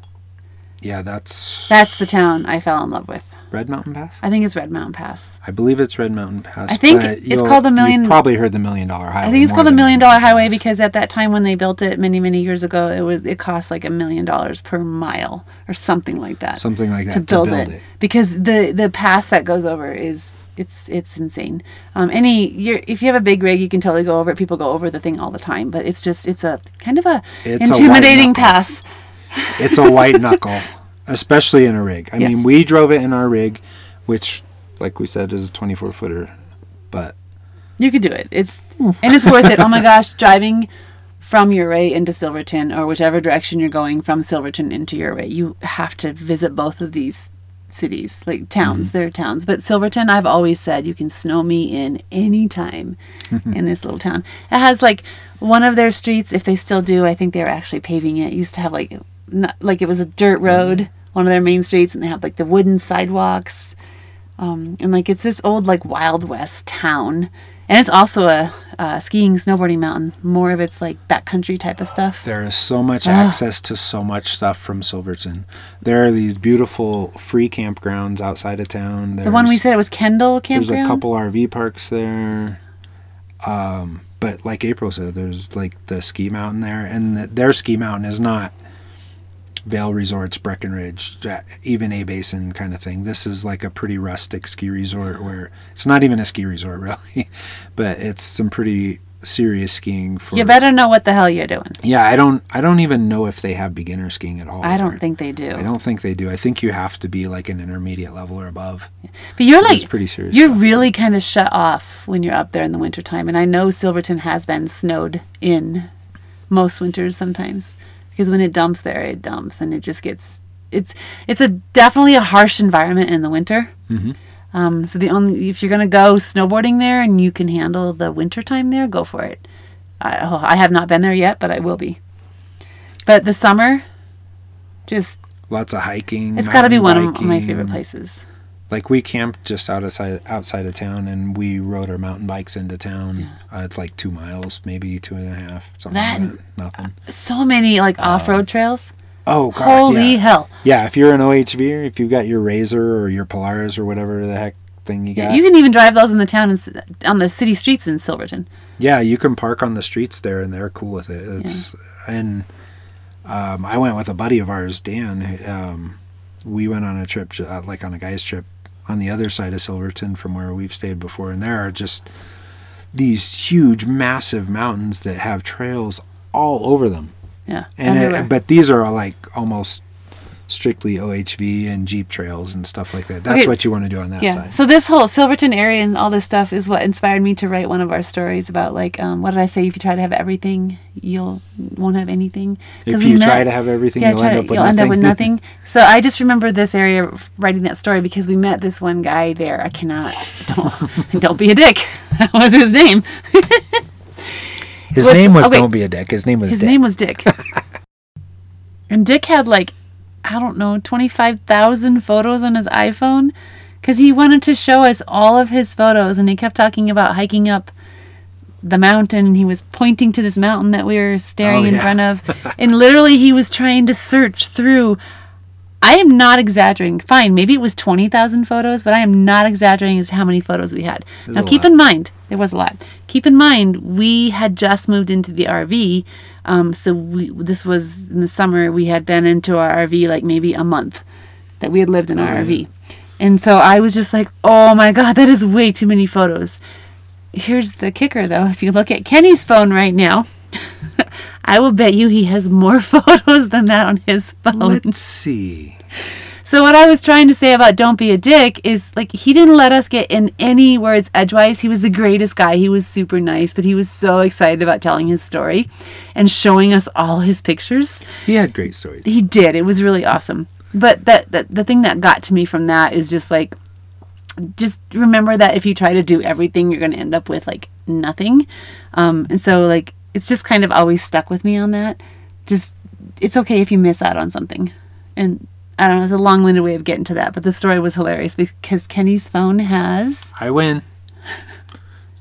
yeah, that's That's the town I fell in love with. Red Mountain Pass. I think it's Red Mountain Pass. I believe it's Red Mountain Pass. I think it's called the Million- You've probably heard the Million Dollar Highway. I think it's called the Million Dollar Highway Pass. because at that time when they built it many many years ago, it was it cost like a million dollars per mile or something like that. something like that to build, it. because the the pass that goes over is it's it's insane. Um, any you're, if you have a big rig, you can totally go over it. People go over the thing all the time, but it's just it's a kind of a It's a intimidating knuckle. pass. It's a white knuckle, <laughs> especially in a rig. I Yeah. mean, we drove it in our rig, which, like we said, is a 24 footer. But You could do it. It's and it's worth it. Oh my <laughs> gosh, driving from Ouray into Silverton or whichever direction you're going from Silverton into Ouray, you have to visit both of these cities, like towns. Mm-hmm. They're towns, but Silverton, I've always said you can snow me in anytime mm-hmm. in this little town. It has like one of their streets, if they still do. I think they're actually paving it. it used to have like not, like it was a dirt road, one of their main streets, and they have like the wooden sidewalks um, and like it's this old like Wild West town, and it's also a, uh skiing snowboarding mountain. More of it's like backcountry type of stuff. there is so much access to so much stuff from Silverton. There are these beautiful free campgrounds outside of town. The one we said it was Kendall Campground. There's a couple RV parks there. Um, but like April said, there's like the ski mountain there, and the, their ski mountain is not Vail Resorts, Breckenridge, even A Basin kind of thing. This is like a pretty rustic ski resort where it's not even a ski resort <laughs> really, but it's some pretty serious skiing for. You better know what the hell you're doing. Yeah, I don't. I don't even know if they have beginner skiing at all. I don't think they do. I don't think they do. I think you have to be like an intermediate level or above. But you're like pretty serious You're stuff. really kind of shut off when you're up there in the wintertime. And I know Silverton has been snowed in most winters sometimes because when it dumps there, it dumps and it just gets it's it's a definitely a harsh environment in the winter. Mm-hmm. Um, so the only if you're gonna go snowboarding there and you can handle the winter time there, go for it. I, oh, I have not been there yet, but I will be. But the summer, just Lots of hiking. it's got to be one mountain of my favorite places. Like we camped just outside outside of town, and we rode our mountain bikes into town. Uh, it's like two miles, maybe two and a half, something That- like that. Nothing. So many like off-road trails. Oh god, Holy yeah. hell! Yeah, if you're an OHV, if you've got your Razor or your Polaris or whatever the heck thing you got, You can even drive those in the town and on the city streets in Silverton. yeah, you can park on the streets there, and they're cool with it. It's and um, I went with a buddy of ours, Dan. Um, we went on a trip, uh, like on a guy's trip, on the other side of Silverton from where we've stayed before, and there are just these huge, massive mountains that have trails all over them. Yeah, And it, but these are like almost strictly OHV and Jeep trails and stuff like that. That's Okay. what you want to do on that yeah. side. So this whole Silverton area and all this stuff is what inspired me to write one of our stories about like um, what did I say? If you try to have everything, you'll won't have anything. If you met- try to have everything, yeah, you'll, end to- up, with you'll end up with nothing. So I just remember this area writing that story because we met this one guy there. I cannot don't <laughs> don't be a dick. <laughs> That was his name. <laughs> His name was wait. Don't Be a Dick. His name was His Dick. name was Dick. and Dick had like, I don't know, 25,000 photos on his iPhone because he wanted to show us all of his photos and he kept talking about hiking up the mountain and he was pointing to this mountain that we were staring Oh, in yeah. front of. <laughs> and literally he was trying to search through. I am not exaggerating. Fine, maybe it was 20,000 photos, but I am not exaggerating as how many photos we had. There's now keep lot. in mind, there was a lot. Keep in mind, we had just moved into the RV. Um, so we, this was in the summer. We had been into our RV like maybe a month that we had lived in our RV. And so I was just like, oh my God, that is way too many photos. Here's the kicker though. If you look at Kenny's phone right now, <laughs> I will bet you he has more <laughs> photos than that on his phone. Let's see. So what I was trying to say about don't be a dick is like he didn't let us get in any words edgewise. He was the greatest guy. He was super nice, but he was so excited about telling his story and showing us all his pictures. He had great stories. He did. It was really awesome. But that, that the thing that got to me from that is just like just remember that if you try to do everything, you're going to end up with like nothing. Um, and so like it's just kind of always stuck with me on that. Just it's okay if you miss out on something. And I don't know, it's a long-winded way of getting to that, but the story was hilarious because Kenny's phone has. I win.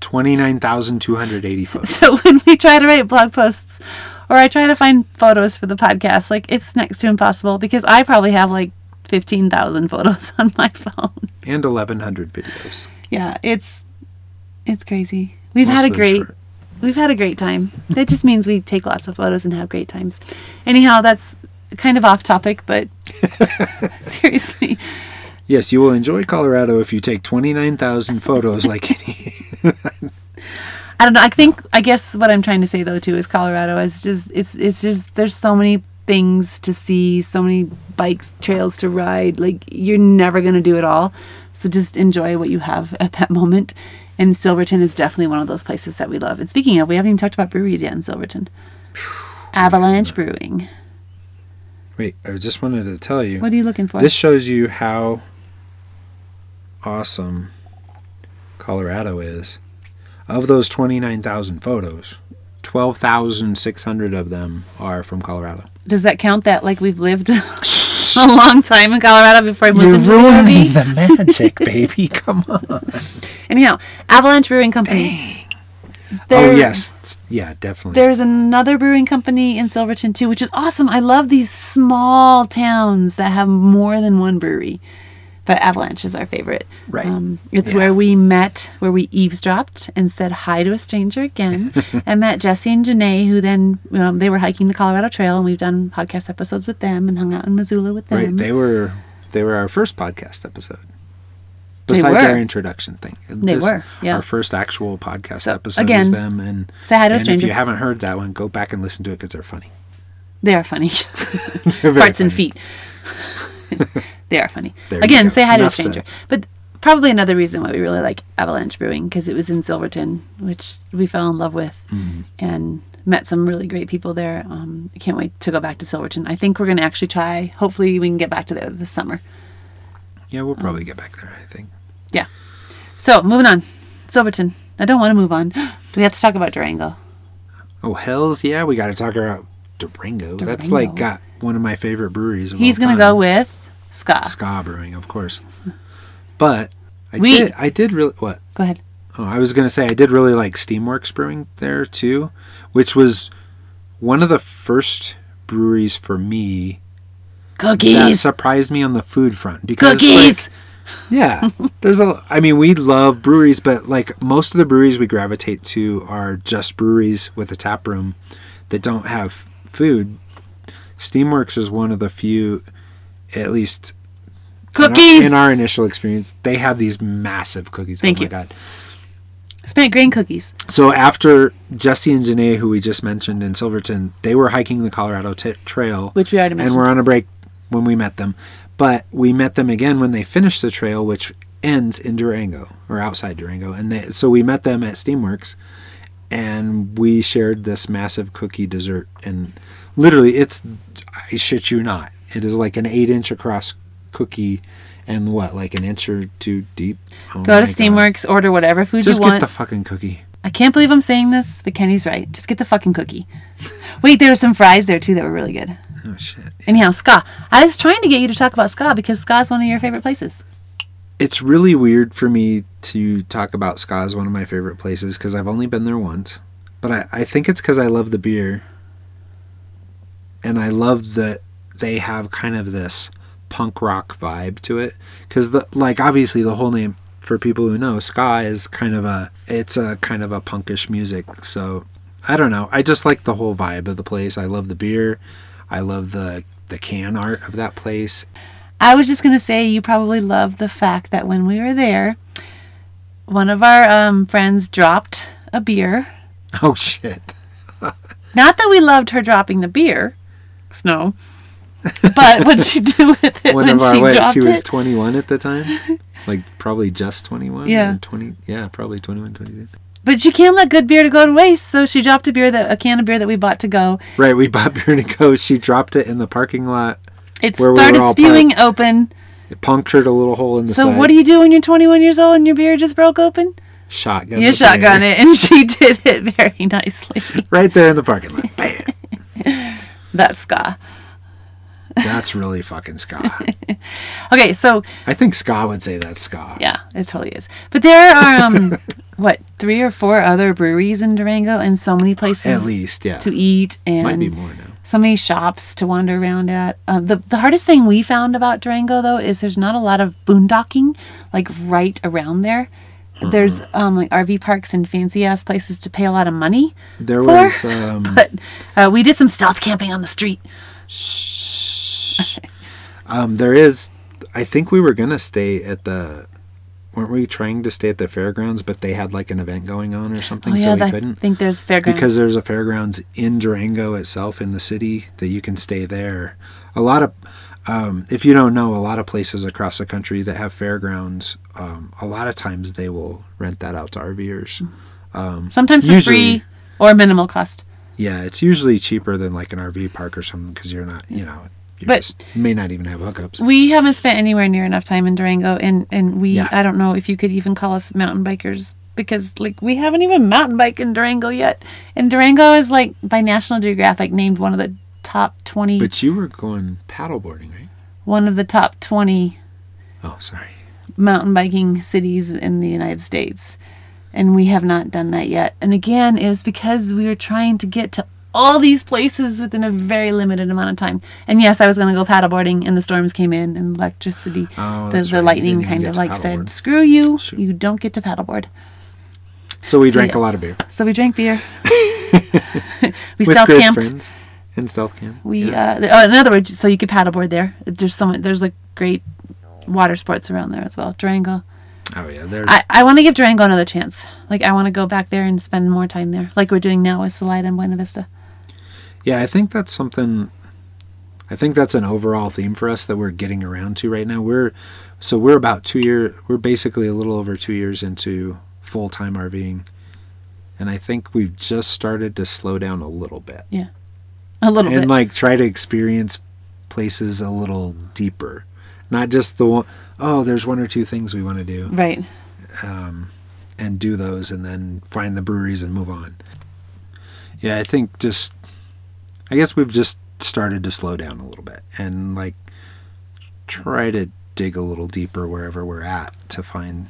29,280 <laughs> photos. So when we try to write blog posts or I try to find photos for the podcast, like it's next to impossible because I probably have like 15,000 photos <laughs> on my phone. And 1,100 videos. Yeah, it's it's crazy. We've Most had a great short. we've had a great time. That just means we take lots of photos and have great times. Anyhow, that's kind of off topic, but <laughs> seriously. Yes, you will enjoy Colorado if you take 29,000 photos like any. I don't know. I think I guess what I'm trying to say though too is Colorado is just it's it's just there's so many things to see, so many bikes, trails to ride. Like you're never gonna do it all. So just enjoy what you have <laughs> at that moment. And Silverton is definitely one of those places that we love. And speaking of, we haven't even talked about breweries yet in Silverton. <sighs> Avalanche Brewing. Wait, I just wanted to tell you. What are you looking for? This shows you how awesome Colorado is. Of those 29,000 photos, 12,600 of them are from Colorado. Does that count that like we've lived <laughs> a long time in Colorado before we moved You're into ruining the RV? the magic, baby. Come on. Anyhow, Avalanche Brewing Company. Oh, yes. Yeah, definitely. There's another brewing company in Silverton too, which is awesome. I love these small towns that have more than one brewery. But Avalanche is our favorite. Right. Um, it's Yeah. where we met, where we eavesdropped and said hi to a stranger again, <laughs> and met Jesse and Janae, who then um, they were hiking the Colorado Trail, and we've done podcast episodes with them and hung out in Missoula with them. Right. They were they were our first podcast episode. Besides our introduction thing. They were, yeah. Our first actual podcast So, episode again, is them and say hi to a and if you haven't heard that one, go back and listen to it because they're funny. They are funny. <laughs> <laughs> Very Farts and feet. <laughs> they are funny. There Again, say hi to a Enough said. stranger. But probably another reason why we really like Avalanche Brewing because it was in Silverton, which we fell in love with, Mm-hmm. and met some really great people there. Um, I can't wait to go back to Silverton. I think we're going to actually try. Hopefully, we can get back to there this summer. Yeah, we'll Um, probably get back there, I think. Yeah. So moving on, Silverton. I don't want to move on. <gasps> We have to talk about Durango. Oh, hells yeah, we got to talk about Durango. That's like got one of my favorite breweries. He's to time. go with Ska. Ska Brewing, of course. But I We- did I did really what? Go ahead. Oh, I was gonna say I did really like Steamworks Brewing there too, which was one of the first breweries for me that Cookies. surprised me on the food front because Cookies. like yeah, <laughs> there's a I mean we love breweries, but like most of the breweries we gravitate to are just breweries with a tap room that don't have food. Steamworks is one of the few, at least in our- Cookies. in our, initial experience, they have these massive cookies. Thank oh my you. god. Spent grain cookies. So after Jesse and Janae, who we just mentioned in Silverton, they were hiking the Colorado t- Trail, Which we already and we're on a break when we met them. But we met them again when they finished the trail, which ends in Durango or outside Durango. And they, so we met them at Steamworks, and we shared this massive cookie dessert. And literally, it's I shit you not, it is like an eight inch across cookie, and what like an inch or two deep. Oh Go to God. Steamworks, order whatever food Just you want. Just get the fucking cookie. I can't believe I'm saying this, but Kenny's right. Just get the fucking cookie. Wait, there were some fries there too that were really good. Oh shit. Anyhow, Ska. I was trying to get you to talk about Ska because Ska's one of your favorite places. It's really weird for me to talk about Ska as one of my favorite places because I've only been there once. But I, I think it's because I love the beer. And I love that they have kind of this punk rock vibe to it. Because, the like, obviously, the whole name for people who know, ska is kind of a, it's a kind of a punkish music. So, I don't know. I just like the whole vibe of the place. I love the beer. I love the, the can art of that place. I was just going to say you probably love the fact that when we were there, one of our um, friends dropped a beer. <laughs> Oh, shit. <laughs> Not that we loved her dropping the beer, Snow, but what'd she <laughs> do with it one when of our she what, dropped she was it? 21 at the time like probably just 21 Yeah. 20 yeah probably 21 22 But she can't let good beer to go to waste, so she dropped a beer that a can of beer that we bought to go. right we <laughs> bought beer to go she dropped it in the parking lot It we started all spewing open. it punctured a little hole in the side. So side what do you do when you're 21 years old and your beer just broke open? shotgun You shotgun beer. it, and <laughs> she did it very nicely. <laughs> right there in the parking lot bam That's ska. that's really fucking ska Okay, so i think ska would say that's ska yeah, it totally is. But there are um, what three or four other breweries in Durango, and so many places at least yeah to eat and might be more now so many shops to wander around at. Uh, the the hardest thing we found about Durango though is there's not a lot of boondocking like right around there. There's um, like RV parks and fancy ass places to pay a lot of money, there For- was <laughs> um but uh, we did some stealth camping on the street. shh um there is i think we were gonna stay at the weren't we trying to stay at the fairgrounds but they had like an event going on or something Oh so we I couldn't I think there's fairgrounds. because there's a fairgrounds in Durango itself in the city that you can stay there. A lot of, um, if you don't know, a lot of places across the country that have fairgrounds, um, a lot of times they will rent that out to RVers. sometimes for usually- free or minimal cost. Yeah, it's usually cheaper than like an RV park or something because you're not, you know, you But- may not even have hookups. We haven't spent anywhere near enough time in Durango, and and we Yeah. I don't know if you could even call us mountain bikers because like we haven't even mountain biked in Durango yet, and Durango is like by National Geographic named one of the top twenty But you were going paddleboarding, right? one of the top twenty. Oh, sorry. mountain biking cities in the United States. And we have not done that yet. And again, it was because we were trying to get to all these places within a very limited amount of time. And yes, I was going to go paddleboarding, and the storms came in, and electricity, Oh, the, the right. Lightning kind of like said, screw you, Shoot. you don't get to paddleboard. So we So drank a lot of beer So we drank beer. <laughs> we with stealth camped. friends in stealth camp. We, Yeah. uh, oh, in other words, so you could paddleboard there. There's so much, there's like great water sports around there as well. Durango. oh yeah, there's I, I want to give Durango another chance. Like I want to go back there and spend more time there, like we're doing now with Salida and Buena Vista. Yeah, I think that's something. I think that's an overall theme for us that we're getting around to right now. We're so we're about two year. We're basically a little over two years into full time RVing, and I think we've just started to slow down a little bit Yeah, A little bit. and bit. like try to experience places a little deeper, not just the one oh there's one or two things we want to do right. Um, and do those and then find the breweries and move on. Yeah, I think just I guess we've just started to slow down a little bit and like try to dig a little deeper wherever we're at to find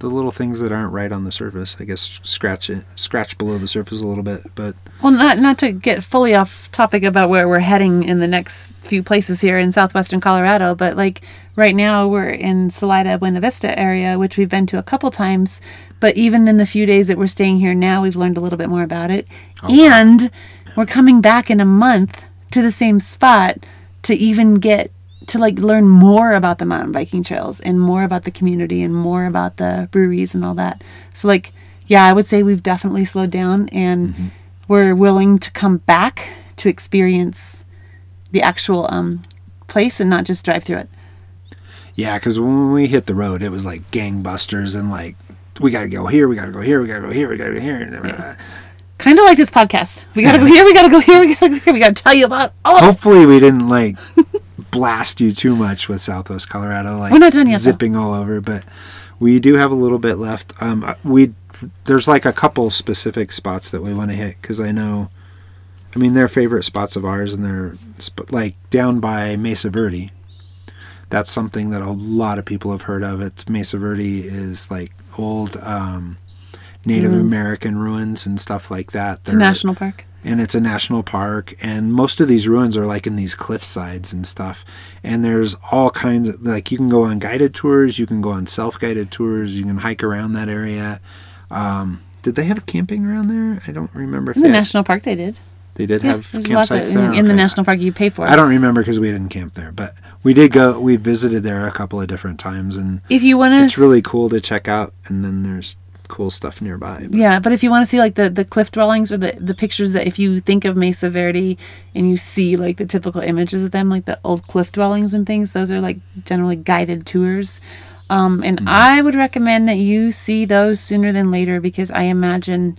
the little things that aren't right on the surface. I guess scratch it scratch below the surface a little bit, but Well, not not to get fully off topic about where we're heading in the next few places here in southwestern Colorado, but like right now we're in Salida, Buena Vista area, which we've been to a couple times. But even in the few days that we're staying here now, we've learned a little bit more about it, oh, and we're coming back in a month to the same spot to even get to like learn more about the mountain biking trails and more about the community and more about the breweries and all that. So like yeah, I would say we've definitely slowed down and we're willing to come back to experience the actual um place and not just drive through it. yeah, because when we hit the road, it was like gangbusters and like we got to go here, we got to go here, we got to go here, we got to go here. And, Kind of like this podcast. We got to go here, we got to go here, we got to go here. We got to tell you about all of it. Hopefully, we didn't like blast you too much with Southwest Colorado, like We're not done yet, though. zipping all over. But we do have a little bit left. Um, uh, we there's like a couple specific spots that we want to hit because I know, I mean, they're favorite spots of ours, and they're sp- like down by Mesa Verde. That's something that a lot of people have heard of. It's Mesa Verde is like old um, Native Ruins. American ruins and stuff like that. It's a national park. and it's a national park and most of these ruins are like in these cliff sides and stuff and there's all kinds of like you can go on guided tours you can go on self-guided tours you can hike around that area um, did they have camping around there i don't remember if In the had- national park, they did. they did Yeah, have of campsites in, there in the national park you pay for. It. I don't remember because we didn't camp there but we did go we visited there a couple of different times and If you want to, it's really cool to check out and then there's cool stuff nearby but- Yeah, but if you want to see like the, the cliff dwellings or the, the pictures that if you think of Mesa Verde and you see like the typical images of them, like the old cliff dwellings and things, those are like generally guided tours. Um, and I would recommend that you see those sooner than later because I imagine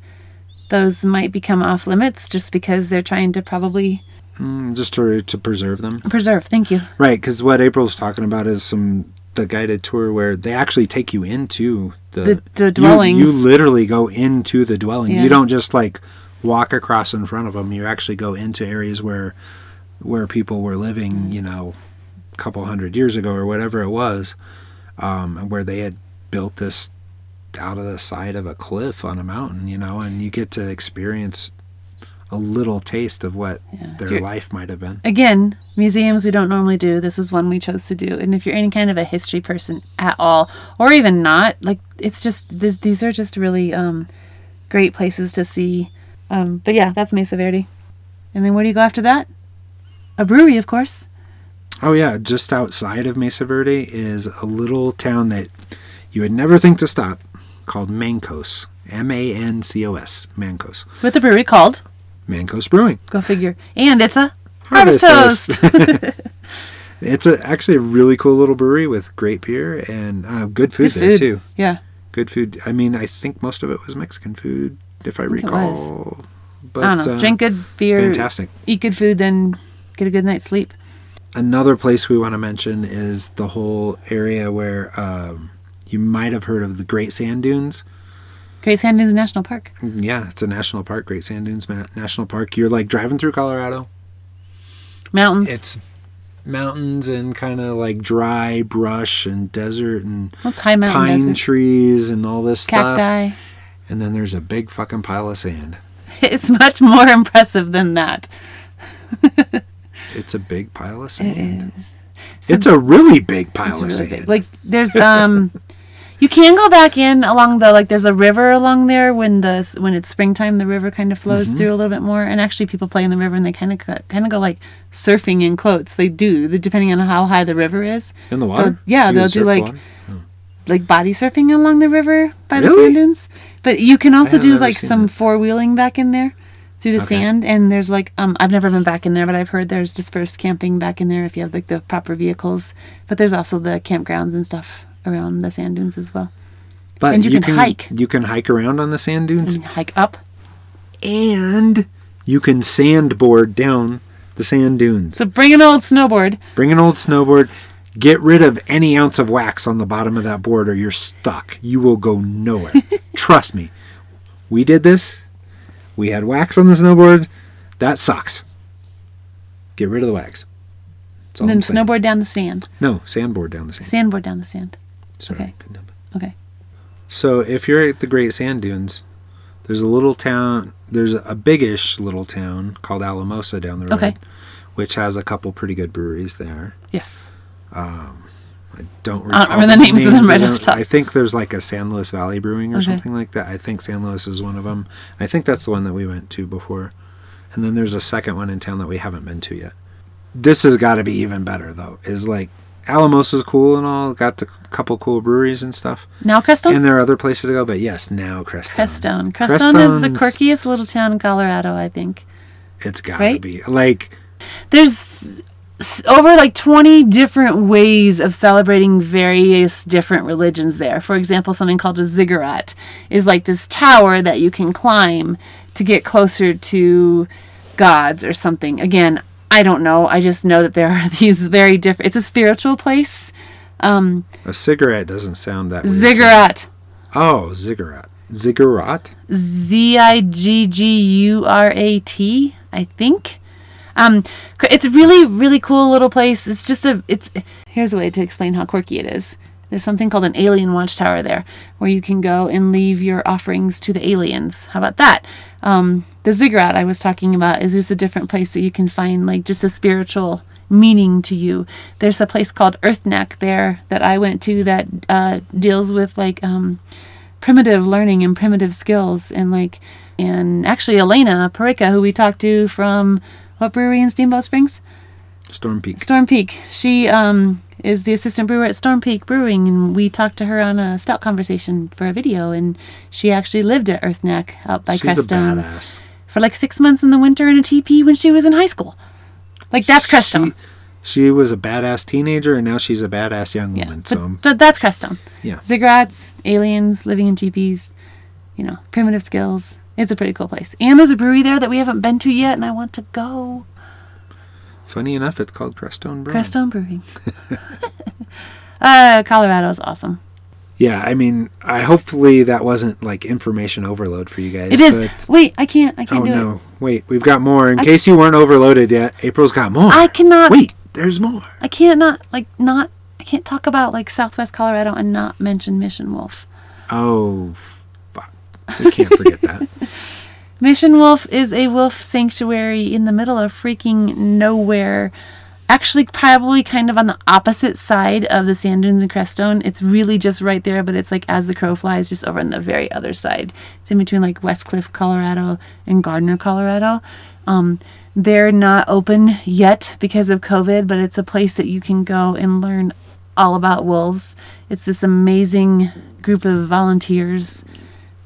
those might become off limits just because they're trying to probably Mm, just to, to preserve them preserve. Thank you. Right, because what April's talking about is some the guided tour where they actually take you into the The- the you- dwellings. You, literally go into the dwelling. Yeah. You don't just like walk across in front of them. You actually go into areas where where people were living. You know, a couple hundred years ago or whatever it was, um, and where they had built this out of the side of a cliff on a mountain. You know, and you get to experience a little taste of what Yeah. their You're- life might have been. Again, museums we don't normally do. This is one we chose to do. And if you're any kind of a history person at all, or even not, like it's just this, these are just really um, great places to see. Um, but yeah, that's Mesa Verde. And then where do you go after that? A brewery, of course. Oh yeah, just outside of Mesa Verde is a little town that you would never think to stop, called Mancos. M A N C O S. Mancos. With a brewery called. Mancos Brewing. Go figure. And it's a harvest, Harvest toast. <laughs> <laughs> It's a, actually a really cool little brewery with great beer and uh, good food Good there food. too. Yeah. Good food. I mean, I think most of it was Mexican food, if I, it recall. But I don't know. uh, Drink good beer, fantastic. eat good food, then get a good night's sleep. Another place we want to mention is the whole area where um, you might have heard of the Great Sand Dunes. Great Sand Dunes National Park. Yeah, it's a national park, Great Sand Dunes Ma- National Park. You're like driving through Colorado. Mountains. It's mountains and kind of like dry brush and desert and What's high mountain pine desert? trees and all this stuff. Cacti. And then there's a big fucking pile of sand. <laughs> It's much more impressive than that. <laughs> It's a big pile of It sand. is. It's a really big pile of really sand. big. Like there's um <laughs> you can go back in along the like there's a river along there when the when it's springtime the river kind of flows Mm-hmm. through a little bit more. And actually people play in the river and they kind of kind of go like surfing in quotes. They do the- depending on how high the river is. In the water? yeah, You they'll do like- water? like body surfing along the river by the sand dunes. But you can also do like some four wheeling back in there through the Okay. sand. And there's like um I've never been back in there but I've heard there's dispersed camping back in there if you have like the proper vehicles. But there's also the campgrounds and stuff around the sand dunes as well But and you can hike. You can hike around on the sand dunes and hike up and you can sandboard down the sand dunes. so bring an old snowboard Bring an old snowboard. Get rid of any ounce of wax on the bottom of that board or you're stuck. You will go nowhere. <laughs> Trust me. We did this. We had wax on the snowboard. That sucks. Get rid of the wax. And then snowboard down the sand No, sandboard down the sand. sandboard down the sand Sorry. okay. couldn't okay So if you're at the Great Sand Dunes, there's a little town. There's a biggish little town called Alamosa down the road, Okay. which has a couple pretty good breweries there. yes um, I don't I don't remember the names of them right off top. I think there's like a San Luis Valley Brewing or Okay. something like that. I think San Luis is one of them. I think that's the one that we went to before. And then there's a second one in town that we haven't been to yet. This has got to be even better though. Is like Alamosa's cool and all, got a couple cool breweries and stuff. now Crestone And there are other places to go, but yes, now Crestone. Crestone Crestone is the quirkiest little town in Colorado I think It's gotta Right? be like there's over like 20 different ways of celebrating various different religions there. For example, something called a ziggurat is like this tower that you can climb to get closer to gods or something. Again, I don't know. I just know that there are <laughs> these very different. It's a spiritual place. Um, a cigarette doesn't sound that. Ziggurat. Oh, ziggurat. Ziggurat. Z I G G U R A T, I think. Um, it's really, really cool little place. It's just a, it's, here's a way to explain how quirky it is. There's something called an alien watchtower there where you can go and leave your offerings to the aliens. How about that? Um, the ziggurat I was talking about is just a different place that you can find like just a spiritual meaning to you. There's a place called Earthknack there that I went to that uh, deals with like, um, primitive learning and primitive skills and like and actually Elena Parika who we talked to from what brewery in Steamboat Springs Storm Peak. Storm Peak she um is the assistant brewer at Storm Peak Brewing and we talked to her on a stout conversation for a video and she actually lived at Earthknack out by She's a badass. for like six months in the winter in a teepee when she was in high school like that's Crestone She, she was a badass teenager, and now she's a badass young yeah woman. but, So but that's Crestone yeah, ziggurats, aliens living in teepees, you know, primitive skills. It's a pretty cool place. And there's a brewery there that we haven't been to yet, and I want to go. Funny enough, it's called Crestone Brewing. Crestone Brewing. <laughs> <laughs> uh, Colorado's awesome. Yeah, I mean, I hopefully that wasn't like information overload for you guys. It is. Wait, I can't. I can't oh do no! it. Wait, we've got more. In I- case you weren't overloaded yet, April's got more. I cannot. Wait, there's more. I can't not like not. I can't talk about like Southwest Colorado and not mention Mission Wolf. Oh, fuck! We can't forget that. <laughs> Mission Wolf is a wolf sanctuary in the middle of freaking nowhere. Actually, probably kind of on the opposite side of the sand dunes and Crestone. It's really just right there, but it's like as the crow flies, just over on the very other side. It's in between like Westcliffe, Colorado, and Gardner, Colorado. Um, they're not open yet because of COVID, but it's a place that you can go and learn all about wolves. It's this amazing group of volunteers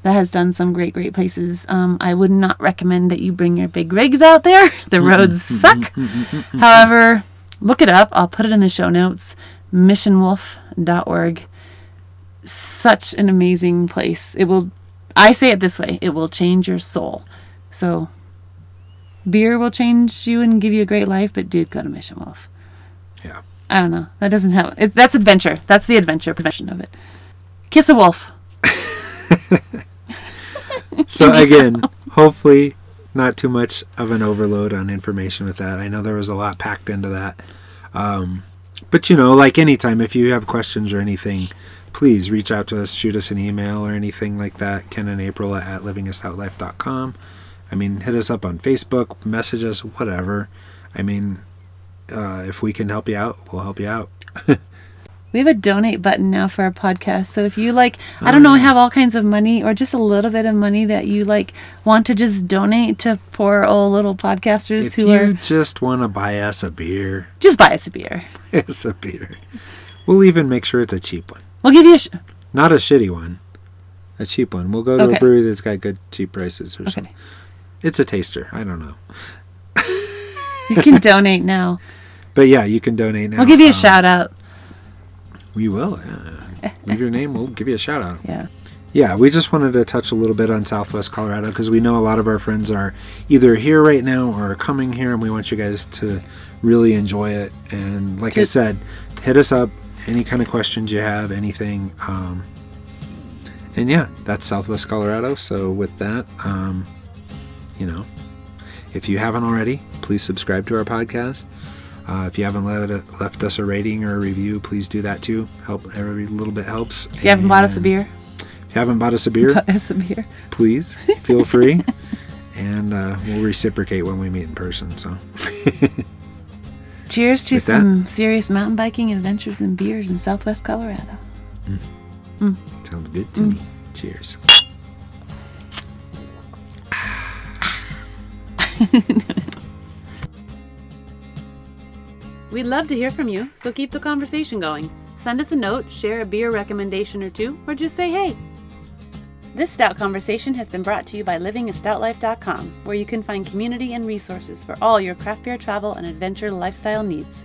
that has done some great, great places. Um, I would not recommend that you bring your big rigs out there. <laughs> The roads <laughs> suck. However, look it up. I'll put it in the show notes. Missionwolf.org. Such an amazing place. It will, I say it this way, it will change your soul. So, beer will change you and give you a great life, but dude, go to Mission Wolf. Yeah. I don't know. That doesn't have, it, that's adventure. That's the adventure prevention of it. Kiss a wolf. <laughs> <laughs> So again, <laughs> hopefully not too much of an overload on information with that. I know there was a lot packed into that. Um, but you know, like anytime, if you have questions or anything, please reach out to us, shoot us an email or anything like that. Ken and April at livingastoutlife.com. I mean, hit us up on Facebook, message us, whatever. I mean, uh, if we can help you out, we'll help you out. <laughs> We have a donate button now for our podcast. So if you like, I don't know, have all kinds of money or just a little bit of money that you like want to just donate to poor old little podcasters If who you are just want to buy us a beer, just buy us a beer. <laughs> buy us a beer. We'll even make sure it's a cheap one. We'll give you a sh- Not a shitty one. A cheap one. We'll go to Okay. a brewery that's got good cheap prices or okay. something. It's a taster. I don't know. You can <laughs> donate now. But yeah, you can donate now. I'll give you a Um, shout out. We will. Yeah. Leave your name. We'll give you a shout out. Yeah. Yeah, we just wanted to touch a little bit on Southwest Colorado because we know a lot of our friends are either here right now or are coming here, and we want you guys to really enjoy it. And like I said, hit us up any kind of questions you have, anything. Um, and yeah, that's Southwest Colorado. So with that, um, you know, if you haven't already, please subscribe to our podcast. Uh, if you haven't let it, left us a rating or a review, please do that too. Help every little bit helps. If you haven't bought us a beer, if you haven't bought us a beer, us a beer. please feel <laughs> free, and uh, we'll reciprocate when we meet in person. So, <laughs> Cheers to With that- some serious mountain biking adventures and beers in Southwest Colorado. sounds good to me. Cheers. <laughs> We'd love to hear from you, so keep the conversation going. Send us a note, share a beer recommendation or two, or just say hey. This Stout Conversation has been brought to you by livingastoutlife.com, where you can find community and resources for all your craft beer travel and adventure lifestyle needs.